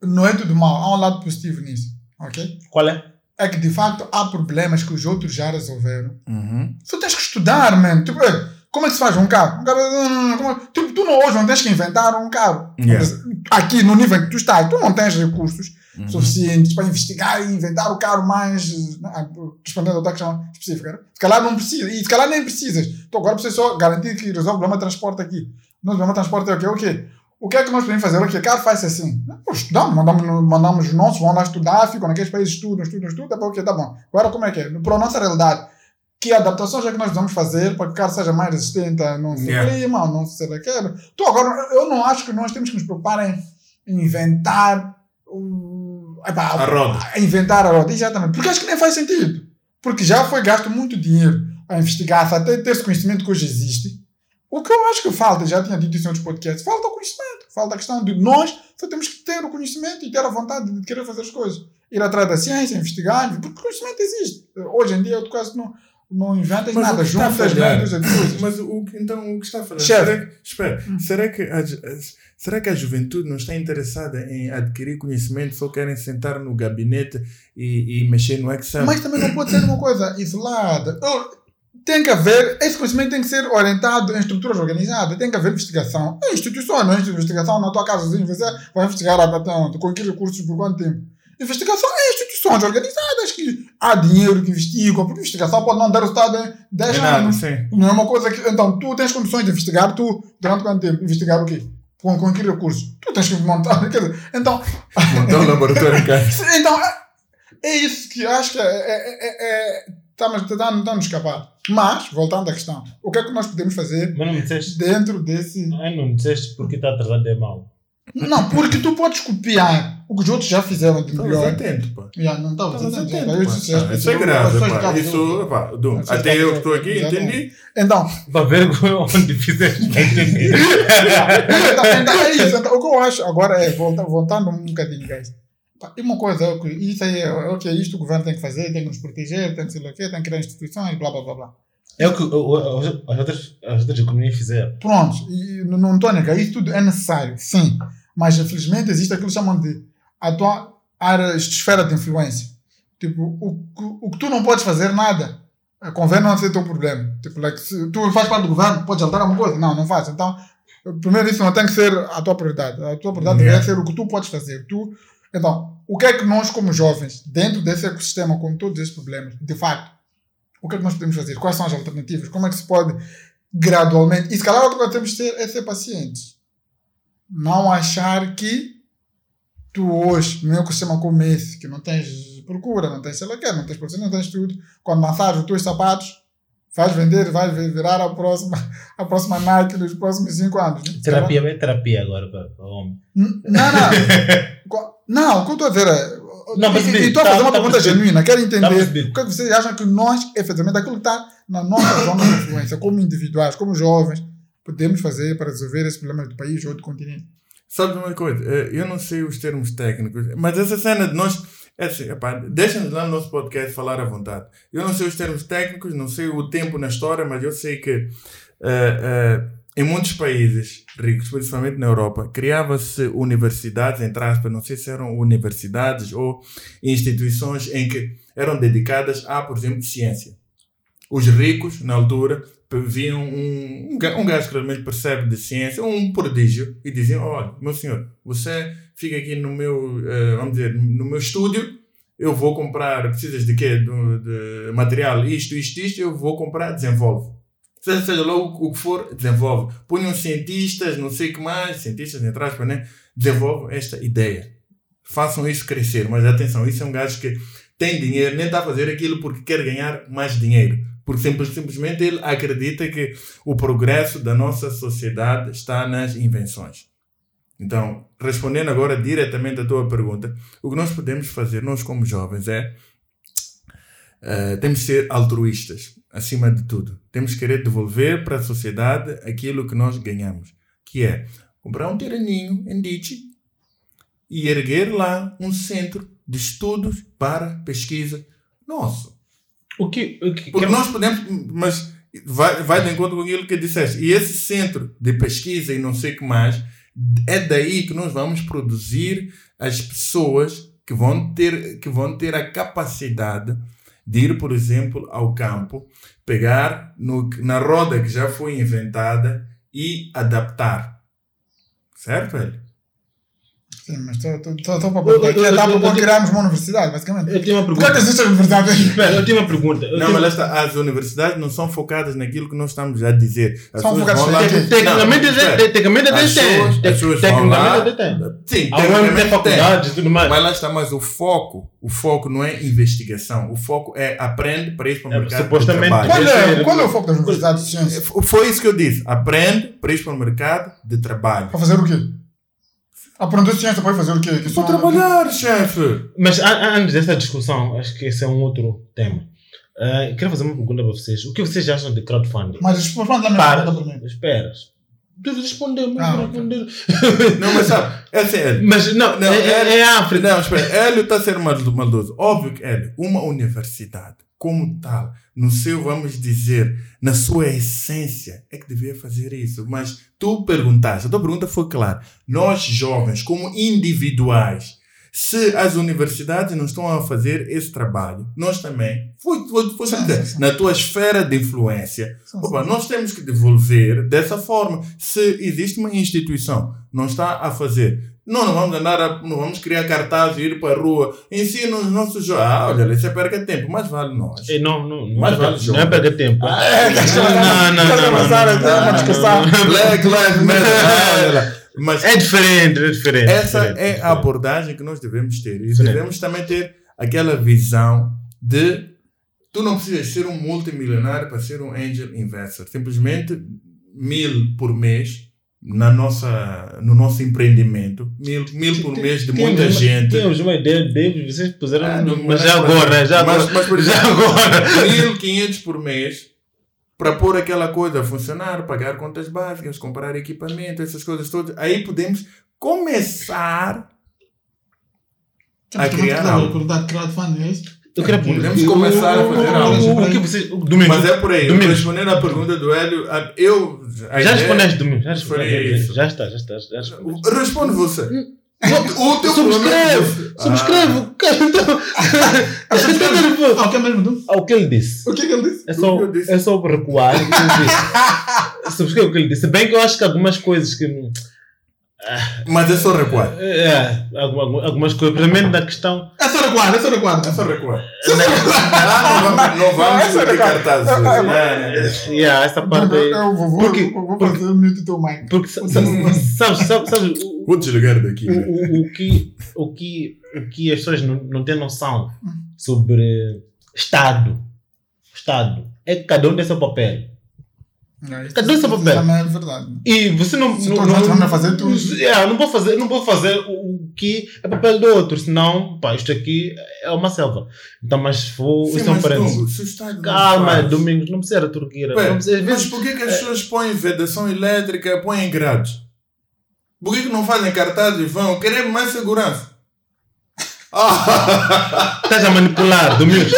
não é tudo mal. Há um lado positivo nisso. Ok? Qual é? É que de facto há problemas que os outros já resolveram. Uhum. Tu tens que estudar, mano. Tipo, é, como é que se faz um carro? Um carro hum, é- tipo, tu não, hoje não tens que inventar um carro. Yeah. Aqui no nível que tu estás, tu não tens recursos Uhum. suficientes para investigar e inventar o carro mais. ah, Respondendo a tua questão específica. né? Se calhar não precisa. E se calhar nem precisas. Tu agora precisas só garantir que resolve o problema de transporte aqui. Nosso problema de transporte é o quê? O quê? O que é que nós podemos fazer? O quê? Carro faz assim. Estudamos, mandamos, mandamos os nossos, vão lá estudar, ficam naqueles países, estudam, estudam, estudam. Depois, o quê? Tá bom. Agora, como é que é? Para a nossa realidade. Que adaptações é que nós vamos fazer para que o carro seja mais resistente a não sei Yeah. clima, não sei daquilo. Tu agora, eu não acho que nós temos que nos preocupar em inventar epá, A roda. inventar a roda, exatamente. Porque acho que nem faz sentido. Porque já foi gasto muito dinheiro a investigar, até ter esse conhecimento que hoje existe. O que eu acho que falta, já tinha dito isso em outros podcasts, falta o conhecimento. Falta a questão de nós só temos que ter o conhecimento e ter a vontade de querer fazer as coisas. Ir atrás da ciência, investigar, porque o conhecimento existe. Hoje em dia, eu quase não, não inventas Mas nada, juntas, falhar- juntas as coisas. Mas o, que- então o que está a falar? Chefe. Será que, espera, será que, a, será que a juventude não está interessada em adquirir conhecimento, só querem sentar no gabinete e, e mexer no Excel? Mas também não pode ser uma coisa isolada. Tem que haver, esse conhecimento tem que ser orientado em estruturas organizadas, tem que haver investigação. É instituição, não é investigação na tua casa, assim, você vai investigar até onde, com que recursos, por quanto tempo. Investigação é instituições organizadas que há dinheiro que investigam, porque investigação pode não dar resultado em 10 É nada, anos. sim. Não é uma coisa que. Então, tu tens condições de investigar, tu, durante quanto tempo? Investigar o quê? Com, com que recursos? Tu tens que montar. Quer dizer, então, Montar um laboratório em casa. então, é- é isso que eu acho que é, é, é, é, estamos tentando tá, nos escapar. Mas, voltando à questão, o que é que nós podemos fazer dentro desse. Ai, não me disseste porque está atrasado é mau. Não, porque tu podes copiar o que os outros já fizeram de Estavas melhor. atento, pá. Já, não estavas Estavas atento. atento, Eu pá. disse, já- Ah, Isso é grave, pá. Isso, pá, pessoas até eu que estou aqui, Exatamente. entendi. Então, Para ver onde fizeste para entender. então, então é isso. Então, o que eu acho agora é, volta, voltando um bocadinho, guys. E uma coisa, é o que- isso aí é ok, isto o governo tem que fazer, tem que nos proteger, tem que sei lá o quê, tem que criar instituições, blá blá blá blá. É o que o- o- as as outras, as outras economias fizeram. Pronto, e não- não estou a negar, isso tudo é necessário, sim. Mas infelizmente existe aquilo que chamam de a tua área, esfera de influência. Tipo, o, que- o que tu não podes fazer nada, eh, convém não ser teu problema. Tipo, like, se tu faz parte do governo, podes alterar alguma coisa? Não, não faz. Então, primeiro isso não tem que ser a tua prioridade. A tua prioridade Yeah. deve ser o que tu podes fazer. Tu, então, o que é que nós, como jovens, dentro desse ecossistema, com todos esses problemas, de facto, o que é que nós podemos fazer? Quais são as alternativas? Como é que se pode gradualmente. E se calhar coisa que temos de ser é ser pacientes. Não achar que tu hoje, no ecossistema como esse, que não tens procura, não tens sei lá o quê, não tens produção, não tens tudo, quando lançares os teus sapatos, vais vender, vais virar a próxima, a próxima Nike nos próximos 5 anos. né? Terapia é terapia agora para, o homem. Não, não. Não, o que eu estou a dizer é. Não, e- percebi. e estou a Tá- fazer uma tá pergunta genuína, quero Tá entender o que é que vocês acham que nós, efetivamente, aquilo que está na nossa zona de influência, como individuais, como jovens, podemos fazer para resolver esses problemas do país ou do continente. Sabe uma coisa? Eh, Eu não sei os termos técnicos, mas essa cena de nós. É assim, deixa-nos lá no nosso podcast falar à vontade. Eu não sei os termos técnicos, não sei o tempo na história, mas eu sei que eh, eh, em muitos países ricos, principalmente na Europa, criava-se universidades, entre aspas, não sei se eram universidades ou instituições em que eram dedicadas a, por exemplo, ciência. Os ricos, na altura, viam um, um, ga- gajo que realmente percebe de ciência, um prodígio, e diziam: Olha, meu senhor, você fica aqui no meu, eh, vamos dizer, no meu estúdio, eu vou comprar, precisas de quê? Do, de material, isto, isto, isto, eu vou comprar, desenvolve. Seja, lá o, que for, desenvolve. Ponham cientistas, não sei o que mais, cientistas, entre aspas, né? Desenvolvam esta ideia. Façam isso crescer, mas atenção, isso é um gajo que tem dinheiro, nem está a fazer aquilo porque quer ganhar mais dinheiro. Porque simples, simplesmente ele acredita que o progresso da nossa sociedade está nas invenções. Então, respondendo agora diretamente à tua pergunta, o que nós podemos fazer, nós como jovens, é eh, temos que ser altruístas, acima de tudo. Temos que querer devolver para a sociedade aquilo que nós ganhamos, que é comprar um terreninho em Dichi e erguer lá um centro de estudos para pesquisa nosso. O que. O que Porque que- nós podemos, mas vai, vai de encontro com aquilo que disseste. E esse centro de pesquisa e não sei o que mais É daí que nós vamos produzir as pessoas que vão ter, que vão ter a capacidade de ir, por exemplo, ao campo, pegar no, na roda que já foi inventada e adaptar. Certo, velho? Sim, mas estou para aqui eu- dá para criarmos uma universidade, basicamente. Eu tenho uma é que pergunta. existe a universidade? Espera, eu tenho uma pergunta. Eu Não, tenho- mas lá está, as universidades não são focadas naquilo que nós estamos a dizer. As São focadas lá-. Tecnicamente, até lá- Tecnicamente até tem. Sim, têm tecnicamente tem. faculdades e tudo mais. Mas lá está, mas o foco, o foco não é investigação, o foco é aprende para ir para o É, mercado supostamente- de trabalho. Qual é, é- qual é o foco das universidades de ciência? Foi isso que eu disse, aprende para ir para o mercado de trabalho. Para fazer o quê? Aprender ciência para fazer o quê? Que Para trabalhar, chefe. Mas an- an- antes dessa discussão, acho que esse é um outro tema. Ah, quero fazer uma pergunta para vocês. O que vocês acham de crowdfunding? Mas responde a minha Para. pergunta primeiro. Esperas. Responder, mas Ah, responder. Não, mas sabe, é sério. Mas não, Não, é, é, é África. Não, espera, Hélio está a ser maldo- maldoso. Óbvio que, Hélio, uma universidade como tal, no seu, vamos dizer, na sua essência, é que devia fazer isso. Mas tu perguntaste, a tua pergunta foi clara. Nós, jovens, como individuais, se as universidades não estão a fazer esse trabalho, nós também, foi, foi, foi Sim, sim, sim. na tua esfera de influência, Opa, nós temos que devolver dessa forma. Se existe uma instituição não está a fazer, não, não vamos andar, a, não vamos criar cartazes e ir para a rua, ensina os nossos jovens. Ah, olha, isso é perca tempo, mas vale nós. É, Não, não, não, Mas é, vale jogo. não é perder tempo. Ah, É, não, não, não, discussão. não. Black Lives Matter. Ah. Mas É diferente, é diferente. essa diferente, é a diferente. abordagem que nós devemos ter. E Diferente. devemos também ter aquela visão de tu não precisas ser um multimilionário para ser um angel investor. Simplesmente mil por mês na nossa, no nosso empreendimento. Mil, mil por mês de muita uma- gente. Temos uma ideia de vocês puseram. Ah, não, mas já agora, já mas, agora. mas, por já agora. 1.500 por mês para pôr aquela coisa a funcionar, pagar contas básicas, comprar equipamento, essas coisas todas. Aí podemos começar a criar algo. É? Eu quero Podemos começar a fazer o, algo. O, que vocês. o Domingo. Mas é por aí. Domingos. respondendo à pergunta do Hélio, eu. já ideia- respondeste, Domingo. Já Foi respondeste. isso. Já está, já está. Já respondeste. Responde você. O teu Subscreve! problema- Ah. Subscreve! Cara, então- Então, nervoso. Ah, o que é mesmo? Du? Ah, O que ele disse? O que é que ele disse? É só, é só recuar. Subscreve o que ele disse. Se bem que eu acho que algumas coisas que. Mas é só recuar. É, alguma- algumas coisas. Primeiro da questão. É só recuar, é só recuar. É só recuar. Não vamos, recuar. cartazes. Né? Yeah, essa parte aí. Eu vou, vou, Porque- vou, fazer o mute do teu mic. Porque sa- sa- sabes, sabes, sabes, o, Vou desligar daqui. o, né? o, o, que, o, que, o que as pessoas não, não têm noção sobre Estado. Estado. É que cada um tem seu papel. Não, isso- Cadê esse isso papel? também é verdade. E você não. Se não, nós vamos fazer tudo. É, não vou fazer, não vou fazer o, o que é papel do outro, senão, pá, isto aqui é uma selva. Então, mas vou. Sim, isso é um parênteses. O não Calma, faz- Domingos, não precisa Turquia. Pera, Não precisa, mas vezes, por que, as pessoas põem vedação elétrica, põem grades? Por que, não fazem cartazes e vão? Queremos mais segurança. Estás a manipular, Domingos.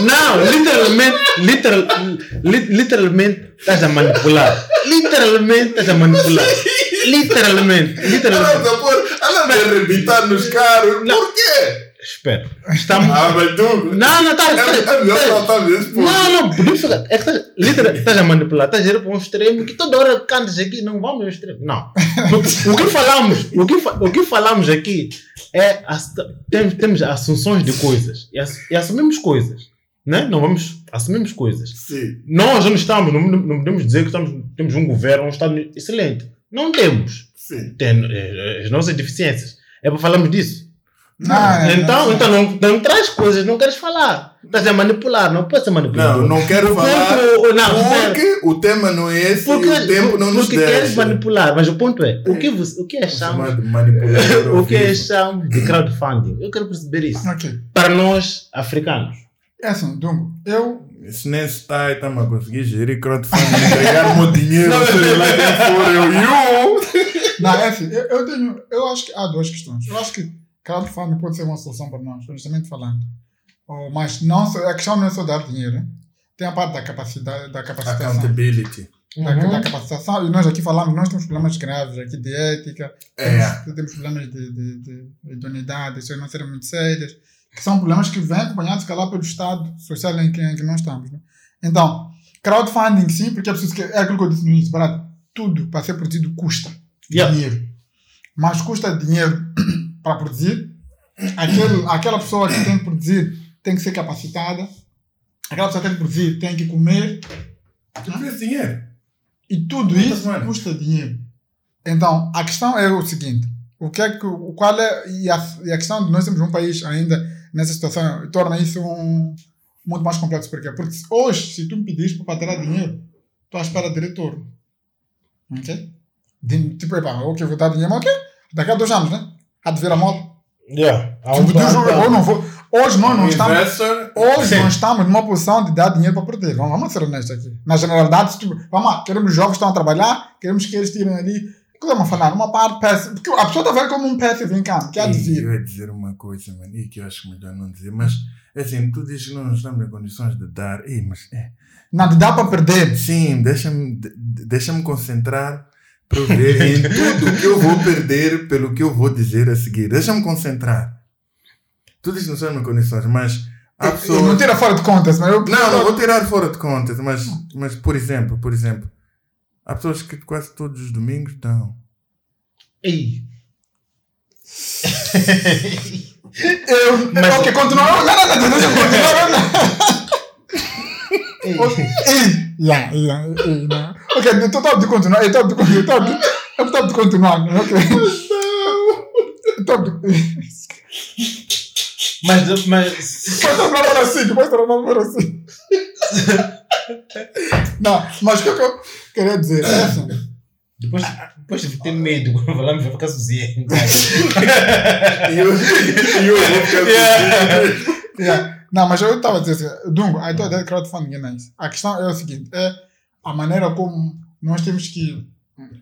Não, literalmente, literal, li- literalmente estás a manipular. Literalmente estás a manipular. Literalmente, literalmente. anda a arrebitar nos carros. Não. Por quê? Espera. Estamos. Ah, mas Dungo, Não, não, tá. é, é melhor saltar nesse ponto. Não, não, podemos ficar. É que estás, literal, estás a manipular, estás a ir para um extremo que toda hora cantas aqui, não vamos ao extremo. Não. O, o que falamos, o que, o que falamos aqui é. Temos, temos assunções de coisas e, ass- e assumimos coisas. Né? Não vamos. Assumimos coisas. Sim. Nós não estamos, não, não podemos dizer que estamos, temos um governo, um Estado excelente. Não temos. Sim. Tem eh, as nossas deficiências. É para falarmos disso. Não, não, então, não. então não, não traz coisas, não queres falar. Estás a manipular, não pode ser manipulador. Não, não quero falar. ponto- não. Porque o tema não é esse Porque, e o tempo não nos porque queres manipular, mas o ponto é, o que, você, o que achamos, o que achamos de crowdfunding? Eu quero perceber isso. Ok. Para nós, africanos. É assim, Dungo, eu. Se nem se está, estamos a conseguir gerir crowdfunding, entregar o meu dinheiro, seja lá quem for, eu e o. Não, é assim, eu, eu tenho. Eu acho que há duas questões. Eu acho que crowdfunding pode ser uma solução para nós, honestamente falando. Oh, mas não só, a questão não é só dar dinheiro. Tem a parte da capacidade, da capacitação. Accountability. da, Uhum. da capacitação. E nós aqui falamos, nós temos problemas graves aqui de ética, É. temos, temos problemas de, de, de, de idoneidade, isso não serem muito sérias, que são problemas que vêm acompanhados, se calhar, pelo estado social em que, em que nós estamos. Né? Então, crowdfunding sim, porque é preciso que, é aquilo que eu disse no início, barato, tudo para ser produzido custa Yeah. dinheiro. Mas custa dinheiro para produzir. Aquele, aquela pessoa que tem que produzir tem que ser capacitada. Aquela pessoa que tem que produzir tem que comer. Não fez dinheiro. E tudo Muita isso semana. custa dinheiro. Então, a questão é o seguinte: o que é que, o qual é, e a, e a questão de nós temos um país ainda nessa situação torna isso um, muito mais complexo. Por quê? Porque hoje, se tu me pedires para tirar dinheiro, estou à espera de retorno. Ok? De, tipo, epá, ok, vou dar dinheiro, mas ok, daqui a dois anos, né? Há de vir a moda. Yeah. Tipo, tu juro, ou não vou, hoje nós não estamos. investor. Hoje Sim. nós estamos numa posição de dar dinheiro para perder. Vamos, vamos ser honestos aqui. Na generalidade, tu- vamos lá, queremos jovens que estão a trabalhar, queremos que eles tirem ali. Eu a falar? Uma parte passive. Porque a pessoa está vendo como um passive income, que há de vir. Eu ia dizer uma coisa, mano, e que eu acho melhor não dizer, mas assim, tu dizes que não estamos em condições de dar, Ei, mas é. Não, de dar para perder. Sim, deixa-me de- de- deixa-me concentrar para eu ver em tudo que eu vou perder pelo que eu vou dizer a seguir. Deixa-me concentrar. Tu dizes que não em condições, mas há Eu- eu pessoas. Não tira fora de contas, mas eu. Não, não vou tirar fora de contas, mas, mas por exemplo, por exemplo, há pessoas que quase todos os domingos estão. Ei. Eu. Mas- Ok, continuar. Não, não, não, deixa eu continuar. não. Ei. Ei, yeah, yeah, não. Ok, eu estou de continuar. Eu estou de continuar. Eu estou de continuar. Ok. Eu estou de. Mas, mas Pode tornar assim, pode tornar assim. Não, mas o que eu queria dizer é assim. depois, depois de ter medo quando falamos, vai ficar sozinho. E eu, eu vou ficar. Yeah. Não, mas eu estava a dizer assim, Dungo, a tua ideia de crowdfunding é nice. A questão é o seguinte, é a maneira como nós temos que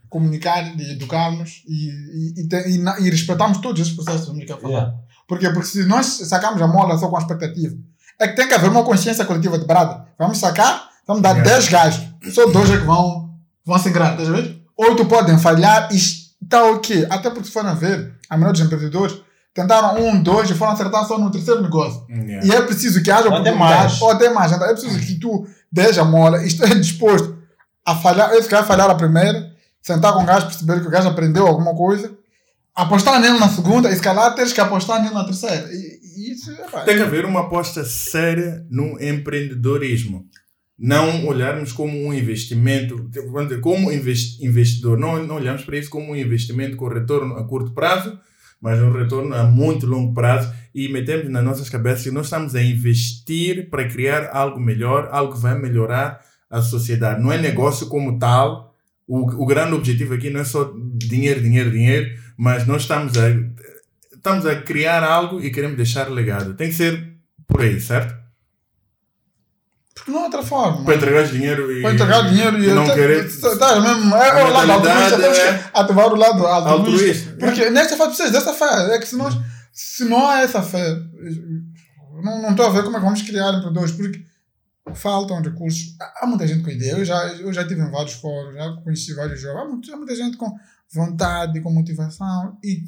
comunicar e educar-nos e, e, e, te- e, e respeitarmos todos esses processos que falar. Yeah. Porquê? Porque se nós sacamos a mola só com a expectativa, é que tem que haver uma consciência coletiva de brada. Vamos sacar, vamos dar Yeah. 10 gajos, só dois é que vão, vão se engrar, estás a ver? Oito podem falhar e está ok. Até porque se forem ver, a maioria dos empreendedores tentaram um, dois e foram acertar só no terceiro negócio. Yeah. E é preciso que haja Ou até oportunidade, mais. ou até mais. Então é preciso que tu deixe a mola e esteja disposto a falhar. Esse cara falhar a primeira, sentar com o gajo, perceber que o gajo aprendeu alguma coisa, apostar nele na segunda e se calhar teres que apostar nele na terceira. E, isso é Tem que haver uma aposta séria no empreendedorismo. Não olharmos como um investimento, tipo, como invest- investidor, não, não olhamos para isso como um investimento com retorno a curto prazo, mas um retorno a muito longo prazo e metemos nas nossas cabeças que nós estamos a investir para criar algo melhor, algo que vai melhorar a sociedade. Não é negócio como tal. O, o grande objetivo aqui não é só dinheiro, dinheiro, dinheiro, mas nós estamos a, estamos a criar algo e queremos deixar legado. Tem que ser por aí, certo? porque não há outra forma. Para entregar dinheiro e, Para entregar dinheiro e, não até- querer. Tá, mesmo, é, é o lado altruísta, temos é- que ativar o lado altruísta. Porque nesta fase precisas dessa fé. É que se, nós, se não há essa fé, não não estou a ver como é que vamos criar empreendedores, porque faltam recursos. Há- muita gente com ideia. Eu já, eu já estive em vários fóruns, já conheci vários jovens. Há, há muita gente com vontade, com motivação e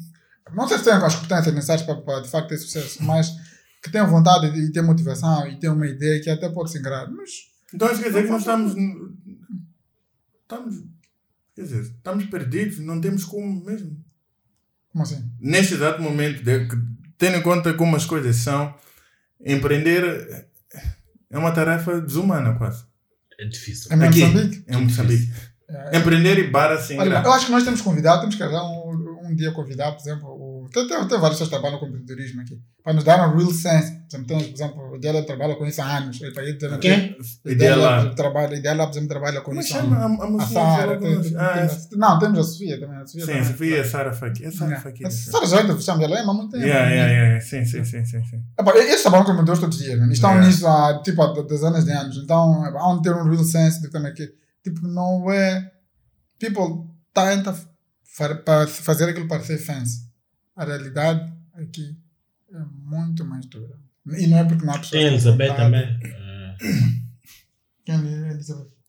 não sei se tem as competências necessárias para, para de facto ter sucesso, mas que tenham vontade e ter motivação e ter uma ideia que até pode se engrar. Mas Então isso quer dizer que nós estamos. Estamos. Quer dizer, estamos perdidos, não temos como mesmo. como assim? Neste exato momento, de, tendo em conta como as coisas são, empreender é uma tarefa desumana quase. É difícil. É mesmo Aqui. Moçambique? É Moçambique. É. Empreender e bar assim. Olha, eu acho que nós temos convidado, temos que arranjar um, um dia convidar, por exemplo, o, tem, tem, tem vários pessoas que trabalham com empreendedorismo aqui, para nos dar um real sense. Por exemplo, temos, por exemplo, o Diela trabalha com isso há anos. Quem? o Ideia Diela lá. trabalha, por exemplo, trabalha com Como isso há chama anos. a, a A? Sara, que tem, tem? Ah, tem- essa- não, temos a Sofia também. A Sofia Sim, também. Sofia e a Sara Faqui. É Sara Yeah. Faqui. A Sara já ainda fechamos ela, é, mas muito tempo. Yeah, yeah, yeah. Sim, sim, sim, sim, sim. Epá, eles trabalham com empreendedores todos os dias. Estão Yeah. nisso há, tipo, há dezenas de anos. Então, há de ter um real sense de também que, tipo, não é... People tenta fa- para fazer aquilo parecer fancy. A realidade aqui é muito mais dura. E não é porque não há pessoas... Tem Elizabeth também. É. Quem é Elizabeth?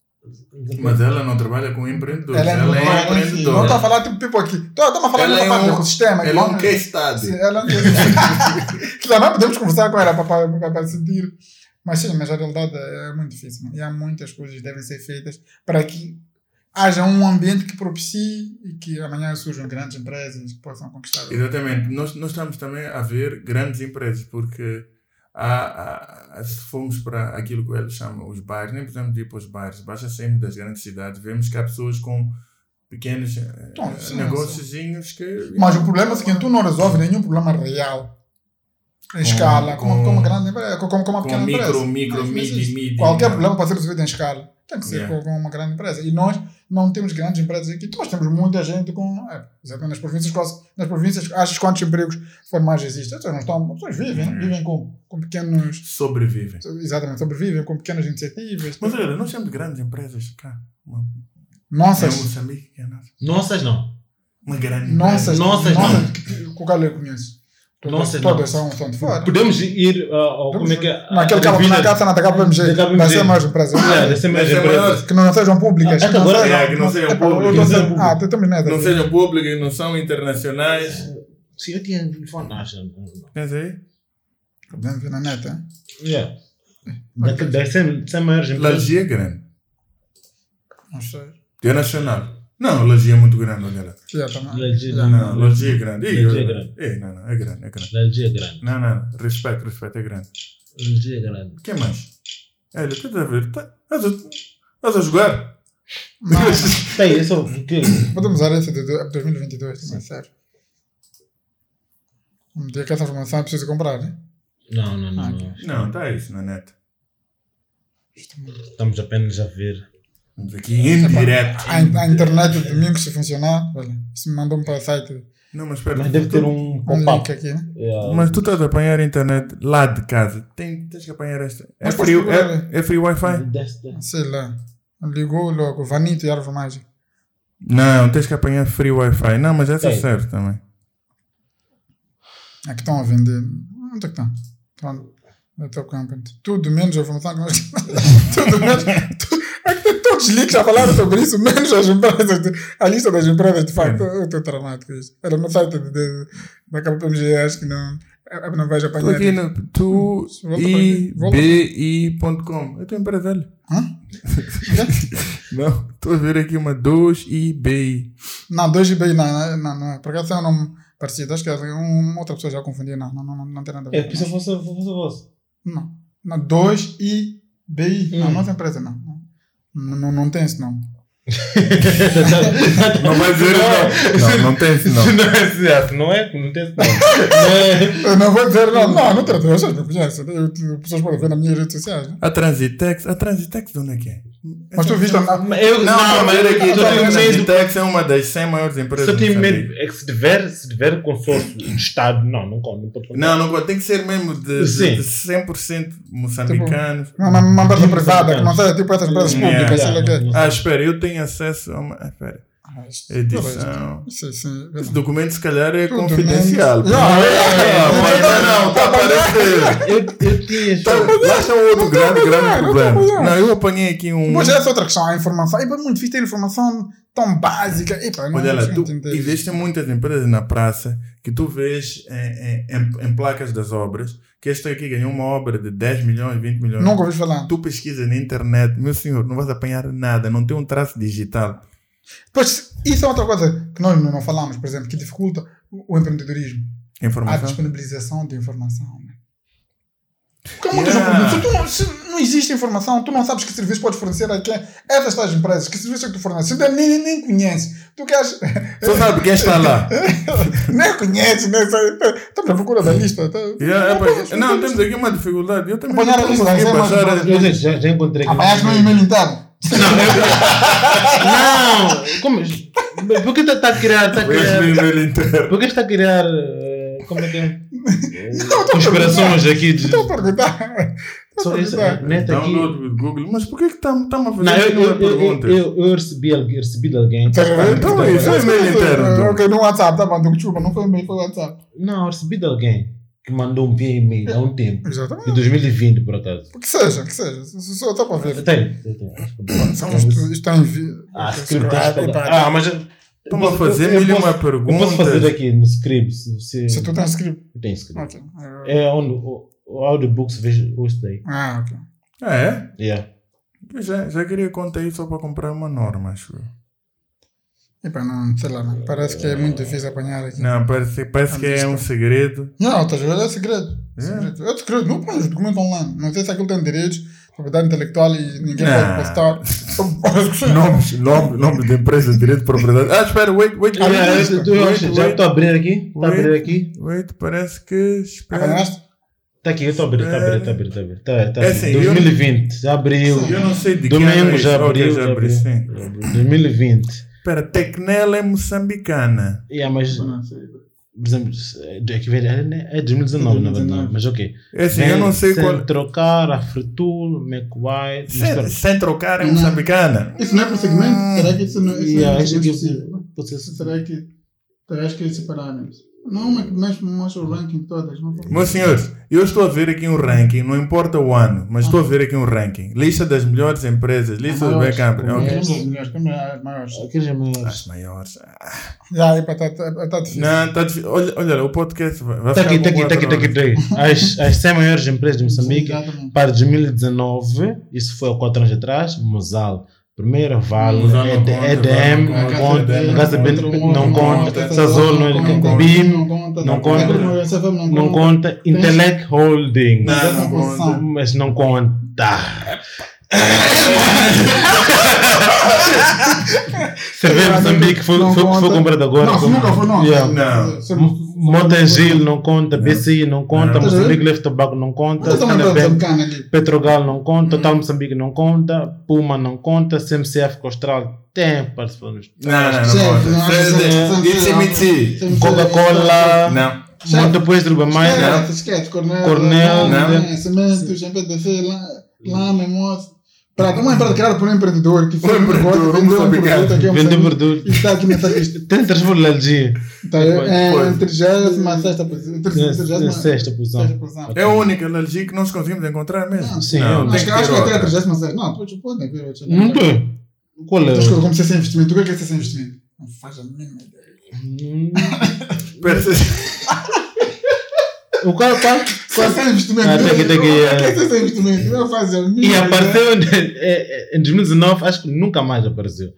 Mas ela não trabalha com empreendedores. Ela, Ela, é, é não empreendedora. estou a falar tipo people aqui. Estou a falar Ela é parte do ecossistema. Ela é um case study. Sim, ela que também podemos conversar com ela para, para, para sentir. Mas sim, mas a realidade é muito difícil. E há muitas coisas que devem ser feitas para que haja um ambiente que propicie e que amanhã surjam grandes empresas que possam conquistar. Exatamente. Nós, nós estamos também a ver grandes empresas, porque há- há- se formos para aquilo que eles chamam os bairros, nem precisamos ir para os bairros, basta sairmos das grandes cidades, vemos que há pessoas com pequenos eh, sim, negóciozinhos que. Mas o problema é seguinte: tu não resolve nenhum problema real em escala, como, com- como, grande empresa, como, como uma com pequena micro, empresa. micro, Não, não midi, midi, Qualquer não. problema pode ser resolvido em escala. Tem que ser Yeah. com, com uma grande empresa. E nós não temos grandes empresas aqui. Nós temos muita gente com. É, exatamente nas províncias, quase, nas províncias, achas quantos empregos formais existem? As pessoas, não estão, as pessoas vivem, Uhum. vivem com, com pequenos. Sobrevivem. Exatamente, sobrevivem com pequenas iniciativas. Mas olha, nós temos grandes empresas cá. Uma, é Nossas. Moçambique, que é nossa. Nossas não. Uma grande Nossas. Nossas, nossas. que- que o Carlos conhece. Todas, Nossas, todas não. são, são de fora. Podemos ir uh, ao. Como é que é? Naquele cabo, na casa, na KPMG. da KPMG. Vai ser mais empresas. É, deve ser mais maior. Que não sejam públicas. Ah, é que agora- É, que não sejam eu públicas. Ah, tu também não é Não daqui. sejam públicas, não são internacionais. Sim, eu tinha telefone. Não, não. Quer dizer? Podemos ver na net, hein? Yeah. Deve deve ser, maiores empresas. Lagia é grande. Não sei. É nacional. Não, Lagia é muito grande, olha lá. É. Lagia- Já. Não, Lagia é grande. Ih, Lagia é grande. É, não, não, é grande, é grande. LG é grande. Não, não, respeito, respeito, é grande. LG é grande. O que mais? Olha, estás a ver? Tá- Estás a, jogar? Não, Tem, é o quê? podemos usar esse de de 2022, também, sério. Um dia que essa informação é preciso comprar, né? Não, não, não. Ah, não. Não, está isso na net. Estamos apenas a ver. Aqui em direto. A, a internet de domingo, se funcionar, olha, isso me mandou-me para o site. Não, mas espera. Mas deve tu- ter um Um pop-up. link aqui, né? Yeah. Mas tu estás a apanhar a internet lá de casa. Tem, tens que apanhar esta. É Mas free, é, é free Wi-Fi? Sei lá. Ligou logo, Vanito e Árvore Mágica. Não, tens que apanhar free Wi-Fi. Não, mas essa Tem. serve também. Aqui estão a vender. Onde é que estão? Estão no teu camping. Tudo menos a informação que nós. Tudo menos. tu- Aqui tem todos os links já falaram sobre isso, menos as empresas. de- a lista das empresas, de facto. Eu estou tramado com isso. Era no site de, de, da KPMG, acho que não. eh, Não vais Estou apanhar. aqui no tu para ibi.com. Eu tenho empresa velha. Hã? Não, estou a ver aqui uma 2ibi. Não, 2GB não, não, não é. Por acaso é um nome parecido. Acho que é uma outra pessoa já confundiu. Não, não, não, não, não tem nada a ver. É, que fosse a vossa. Não. Não, 2IBI. Não, Hum. nossa empresa não. Não, não, não tem esse nome. Não vai dizer não. Não, não tem esse nome. não é certo, não é? Não tem esse nome. Não é? Eu não vou dizer não. Não, não conhecem. Eu, as pessoas podem ver nas minhas redes sociais. Né? A Transitex. A Transitex de onde é que é? Mas tu viste a. Eu, Não, mas era aqui. só tenho A medo. Transitex é uma das 100 maiores empresas. Só tenho medo. É que se tiver, se tiver consórcio de Estado, não, não, conta, não pode. Não, não pode. Tem que ser mesmo de, de, de 100% moçambicanos. Uma, uma, uma empresa Tipo privada, que não seja tipo essas empresas Yeah. públicas. que é. não, Ah, espera, eu tenho acesso a uma. Ah, espera. Ah, Edição. Sim, sim. Esse documento, se calhar, é Tudo confidencial. Ah, mas não, não, está a aparecer. Eu, eu tinha. Tá, Lá está um outro grande, grande não problema. Não, eu apanhei aqui um. Mas essa é outra questão. A informação. É muito difícil ter informação tão básica. Epa, não Olha lá, tu, existem muitas empresas na praça que tu vês em, em- em- em placas das obras que este aqui ganhou uma obra de 10 milhões, 20 milhões. Nunca ouvi falar. Tu pesquisa na internet, meu senhor, não vais apanhar nada, não tem um traço digital. Pois, isso é outra coisa que nós não falamos, por exemplo, que dificulta o empreendedorismo. A Informação. disponibilização de informação. Né? Porque há muitas Yeah. informações. Tu não, se não existe informação, tu não sabes que serviço podes fornecer a quem. Essas tais empresas, que serviço é que tu forneces? Tu nem, nem, conheces. Tu queres. Só sabe quem está lá. nem conheces, nem sabe. Estamos à procura da lista. Tá? Yeah, é, podes- pá, não, temos aqui uma dificuldade. Eu também Apanhar a não lista consegui baixar. a- já, já, já encontrei aqui. Apanhaste no e-mail interno. Não! Como? Por que está a criar. Está a criar por que está a criar. Como é que é? Conspirações aqui de. Estou a perguntar. Só isso, perguntar. net aqui. Download with Google. Mas por que que estamos a fazer Não, eu, eu, eu, pergunta? eu, eu recebi, alguém- recebi de alguém. Ver? Então, isso é e-mail interno, então. Ok, no WhatsApp, tá bom, desculpa, não foi e-mail, foi WhatsApp. Não, eu recebi de alguém. Que mandou-me via e-mail há um tempo. Exatamente. Em 2020, por acaso. Que seja, que seja. Só está para ver. Tem, tem, tem. São está em vídeo. Ah, script tens que pagar. Ah, mas. Estão a fazer eu mil e posso- uma Eu posso fazer aqui no script. Se, se, Se tu tens script. Eu tenho script. Ok. É onde o, o audiobook se vê hoje daí. Ah, ok. Ah, é? Yeah. Eu já, já queria contar isso só para comprar uma norma, acho. eu. Epá, não, sei lá, não. parece que é muito difícil apanhar aqui. Não, parece, parece que é um segredo. Não, estás a ver? É segredo. É? segredo. É segredo. Não põe os documentos online. Não sei se aquilo tem direitos, propriedade intelectual e ninguém Não. pode postar. Nomes, nome, nome de empresa, direito de propriedade. Ah, espera, wait, wait, Ah, wait. wait, acho- já wait, estou a abrir aqui. Está a abrir Wait. aqui. wait, parece que. Espera. Apanhaste? Está aqui, eu estou a abrir, está a abrir, está a abrir, está a abrir. Tá, tá É assim, eu- 2020, já abriu. Eu não sei de que Domingo é já abriu. já já abri, abriu. sim. Já abriu. 2020. Espera, Tecnel é moçambicana. Yeah, mas, por Não sei. exemplo, é que ver- é é 2019, na verdade. 2019. Mas ok. É assim, eu não sei Sem qual. trocar, a Freetool, McWhite. Sem, sem trocar é Não. moçambicana. Isso não é prosseguimento? Será que isso não, isso Yeah, não é acho que Será que. Que separarmos? Não, mas mostra o ranking todas. Não Meus senhores, eu estou a ver aqui um ranking, não importa o ano, mas estou a ver aqui um ranking. Lista das melhores empresas, lista dos backup. maiores. Ok. Queremos as melhores, as maiores. Aqueles é maiores. As maiores. Ah, Já, epa, está tá, tá difícil. Não, tá difícil. Olha, olha, o podcast vai, Está ficar aqui, está aqui, está aqui, está aqui, está aqui. As, as 100 maiores empresas de Moçambique para 2019, isso foi há 4 anos atrás, Mosal. Primeira Vale, conta, EDM, Vale não conta, conta, Casa não conta, não conta, Sazol não conta, BIM não conta, não conta, Intellect Holding, mas não conta. Cerveja Moçambique foi, comprada agora. Não, nunca foi. Não. Montagil não conta, BCI não conta, Não. Moçambique Left Tobacco não conta. Petrogal não conta, Total Moçambique não conta, Puma não conta, CMCF Costral tem participado nos Não, não, não Coca-Cola, Não. Chefe. Montepois de mais, Esquece, Cornel, Cornel, né? Cimentos, MPTC, Lama, Moço. Para uma empresa criada por um empreendedor que foi Um empreendedor, vendeu um produto aqui em vende Moçambique verdura. e está aqui nessa lista. De alergia. Tá, é Pode. em 36 posição. 36 Sexta posição. posição. É a única alergia que nós conseguimos encontrar mesmo. Sim, não, é tem Acho que até a outra. 36. Não, depois podem ver. Não tem. Qual é? Coisas como ser sem investimento. O que é que é sem investimento? Não faz a mínima ideia. Hum, Espera, O qual, qual? Ser sem investimento. Ah, tem que- O que é ser sem investimento? Não faz a E apareceu em, é, é, em 2019, acho que nunca mais apareceu.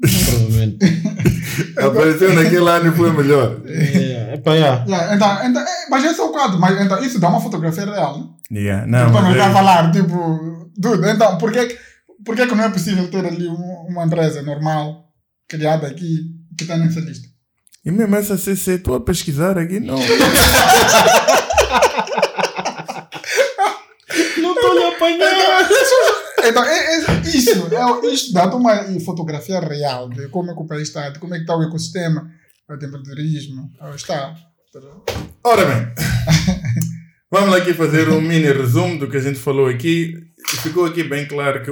Provavelmente. Apareceu naquele ano e foi melhor. É, epá, yeah. Yeah, então, então, é, mas esse é o quadro. Mas, então, isso dá uma fotografia real, né? Yeah, não, Para não mas estar a é- falar, tipo, dude, então, por que, por que que não é possível ter ali um- uma empresa normal, criada aqui, que está nessa lista? E mesmo essa CC, estou a pesquisar aqui, não. Não estou lhe apanhando. Então, é, é, isso, é, isto dá uma fotografia real de como é que o país está, de como é que está o ecossistema, o empreendedorismo, está. Ora bem, vamos aqui fazer um mini resumo do que a gente falou aqui. Ficou aqui bem claro que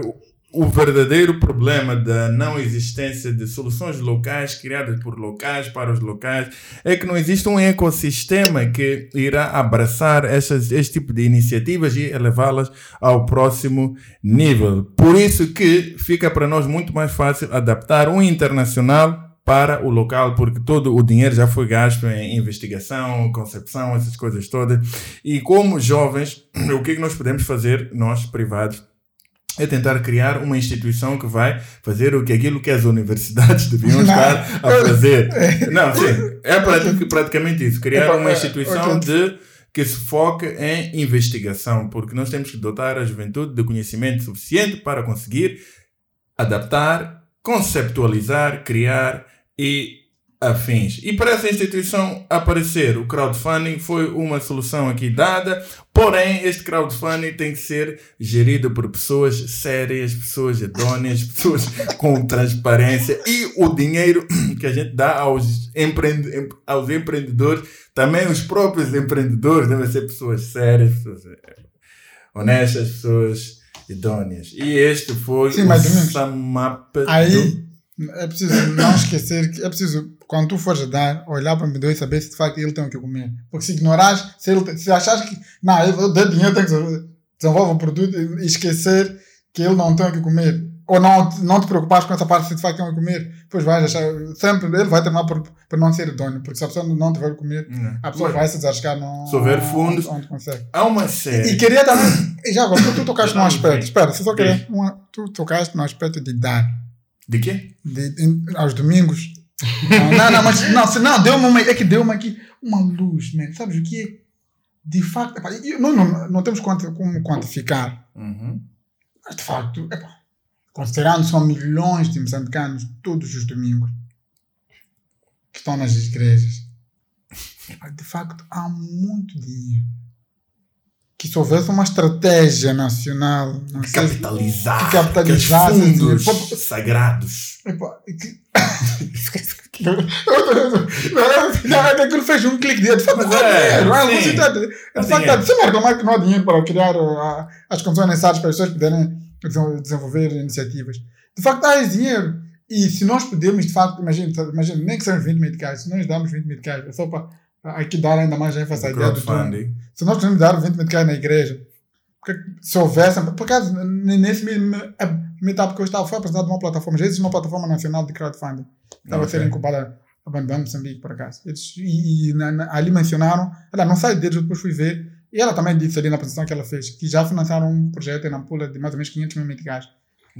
o, verdadeiro problema da não existência de soluções locais criadas por locais para os locais é que não existe um ecossistema que irá abraçar este tipo de iniciativas e elevá-las ao próximo nível. Por isso que fica para nós muito mais fácil adaptar um internacional para o local, porque todo o dinheiro já foi gasto em investigação, concepção, essas coisas todas. E como jovens, o que é que nós podemos fazer, nós privados, é tentar criar uma instituição que vai fazer o que aquilo que as universidades deviam estar a fazer. Não, sim, é prati- praticamente isso. Criar uma é, instituição de que se foque em investigação, porque nós temos que dotar a juventude de conhecimento suficiente para conseguir adaptar, conceptualizar, criar e afins. E para essa instituição aparecer, o crowdfunding foi uma solução aqui dada, porém este crowdfunding tem que ser gerido por pessoas sérias, pessoas idôneas, pessoas com transparência e o dinheiro que a gente dá aos, empreende em- aos empreendedores, também os próprios empreendedores devem ser pessoas sérias, pessoas eh, honestas, pessoas idôneas. E este foi Sim, o. Samap Aí, do... É preciso não esquecer que é preciso, quando tu fores a dar, olhar para o vendedor e saber se de facto ele tem o que comer. Porque se ignorares, se, ele, se achares que não, ele dá dinheiro, tem que desenvolver o produto e esquecer que ele não tem o que comer. Ou não, não te preocupares com essa parte se de facto tem o que comer, depois vais achar, sempre ele vai terminar por, por não ser idôneo. Porque se a pessoa não tiver o que comer, Não. a pessoa Mas vai se desarriscar no, Se houver fundos- onde consegue. Há uma série. E queria também. E já agora, tu, tu tocaste num Não, aspecto. Espera, se só querer. Uma, tu tocaste no aspecto de dar. De quê? De, de- aos domingos. Não, não, não, mas não, se não, deu-me uma. É que deu-me aqui uma luz, man. Sabes o que é? De facto, eu- não, não, não temos como quantificar. Uhum. Mas de facto, epá, considerando são milhões de moçambicanos todos os domingos que estão nas igrejas, epá, de facto há muito dinheiro. Que se houvesse uma estratégia nacional, não se- Capitalizar. capitalizasse aqueles fundos dinheiro. sagrados. Que... não, é aquilo fez um clique de de facto, não há dinheiro. De facto, reclamar que não há dinheiro para criar as condições necessárias para as pessoas poderem desen- desenvolver iniciativas. De facto, há dinheiro. E se nós podemos, de facto, imagina, imagina nem que sejam 20 medicais, se nós damos 20 medicais, é só para uh, aqui dar ainda mais ênfase à ideia do. Crowdfunding. Se nós podemos dar 20 medicais na igreja, porque se houvesse, por acaso, nesse mesmo a meetup que eu estava, foi apresentado uma plataforma, já existe uma plataforma nacional de crowdfunding, estava a ser incubada a Bandão Moçambique, por acaso. Eles, e e na- na- ali mencionaram, ela não sai deles, eu depois fui ver, e ela também disse ali na apresentação que ela fez, que já financiaram um projeto em Nampula de mais ou menos 500 mil medicais.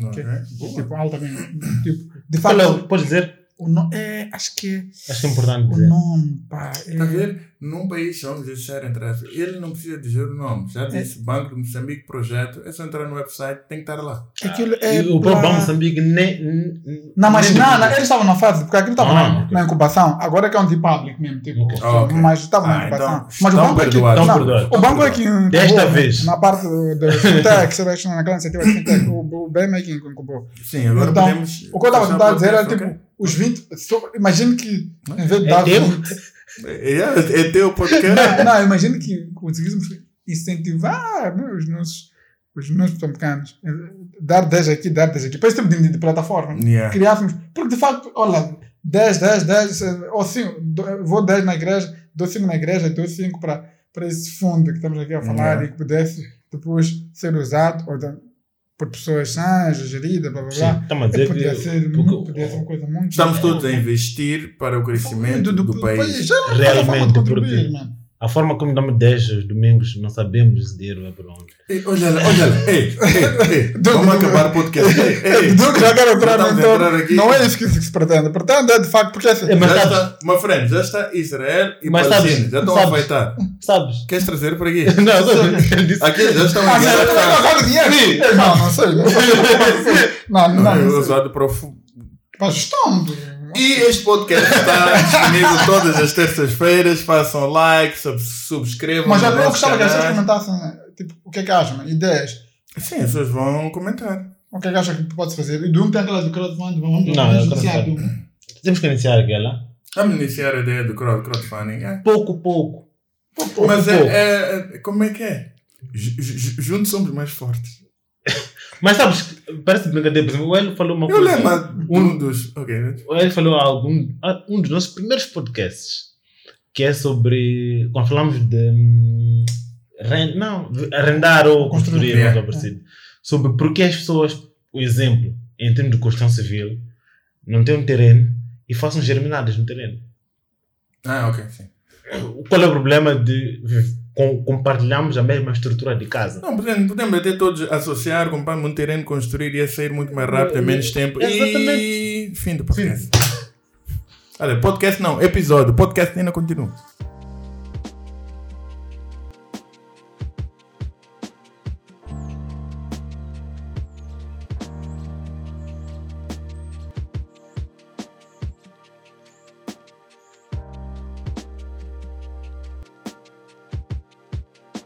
Ok. Boa. Tipo, altamente. Tipo, de Qual facto, é o- Podes dizer? O no, é, acho que Acho é importante o dizer. nome, pá. É, Está a ver? Num país, vamos deixar entrar. Ele não precisa dizer o nome. Já disse Banco de Moçambique Projeto. É só entrar no website, tem que estar lá. aquilo é. E o próprio Banco Moçambique nem. nem- Não, mas nem- não, não, eles estavam na fase, porque aquilo estava Ah, na, ok. na incubação, agora é que é um de public mesmo, tipo, Ok. Ah, ok. mas estava na Ah, incubação. então, mas o banco é que, perdoados. não, o banco é que incubou, Desta vez. na parte da fintech, naquela iniciativa de fintech, o, o BM é que incubou. Sim, agora Então, podemos. O que eu estava a tentar dizer era, tipo, os 20, só- imagine que, em vez de É dar teu? 20, ok? É, é teu podcast. não, não, imagine que conseguíssemos incentivar os nossos, os nossos moçambicanos, dar 10 aqui, dar 10 aqui, para esse tipo de, de plataforma. Yeah. criássemos. Porque de facto, olha, 10, 10, 10, eh, ou 5, vou 10 na igreja, dou 5 na igreja, dou 5 para, para esse fundo que estamos aqui a falar Yeah. e que pudesse depois ser usado ou por pessoas sãs, gerida, blá blá Sim, blá. estamos a dizer Podia que. ser, porque- muito, podia ser uma coisa muito. Estamos todos a investir para o crescimento do, país. Já não Realmente, forma de contribuir, porque- mano. A forma como damos 10 aos domingos, não sabemos o dinheiro vai para onde. Ei, olha lá, olha lá. Ei, ei, ei. Vamos acabar o podcast. Ei, ei. Do que já quero entrar Já a entorno. entrar aqui. Não é isso que se pretende. Pretende é de facto, porque assim. É, mas já sabes- está, my friend, já está Israel e Mas Palestina. sabes- já estão sabes- a afeitar. Sabes? Queres trazer para aqui? Não, disse. Aqui já estão Ah, a você não? Não, não sei. Não, não, não, não usado para o Para gestão. E este podcast está disponível todas as terças-feiras. Façam like, sub subscrevam. Mas no eu gostava que as pessoas canal. comentassem tipo, o que é que acham, né? ideias. Sim, as pessoas vão comentar. O que é que acham que pode fazer? E Doom tem aquela de crowdfunding, vamos Não, vamos iniciar Doom. Temos que iniciar aquela. Vamos iniciar a ideia do crowd, crowdfunding. É. Pouco, pouco. Pouco, Mas pouco. é, é- é- Como é que é? Ju- ju- Juntos somos mais fortes. Mas sabes, parece brincadeira. Por exemplo, o Hélio falou uma Eu coisa. lembro de um dos. Ok. O Hélio falou algum, um dos nossos primeiros podcasts, que é sobre. Quando falamos de. hum, ren- não, arrendar ou Construir, construir, é. algo parecido. Sobre porque as pessoas, o exemplo, em termos de construção civil, não têm um terreno e façam germinadas no terreno. Ah, ok, sim. Qual é o problema de com, compartilharmos a mesma estrutura de casa? Não, podemos, podemos até todos associar, comprar um terreno, construir e sair muito mais rápido, em menos tempo. E Exatamente. fim do podcast. Olha, podcast não, episódio. Podcast ainda continua.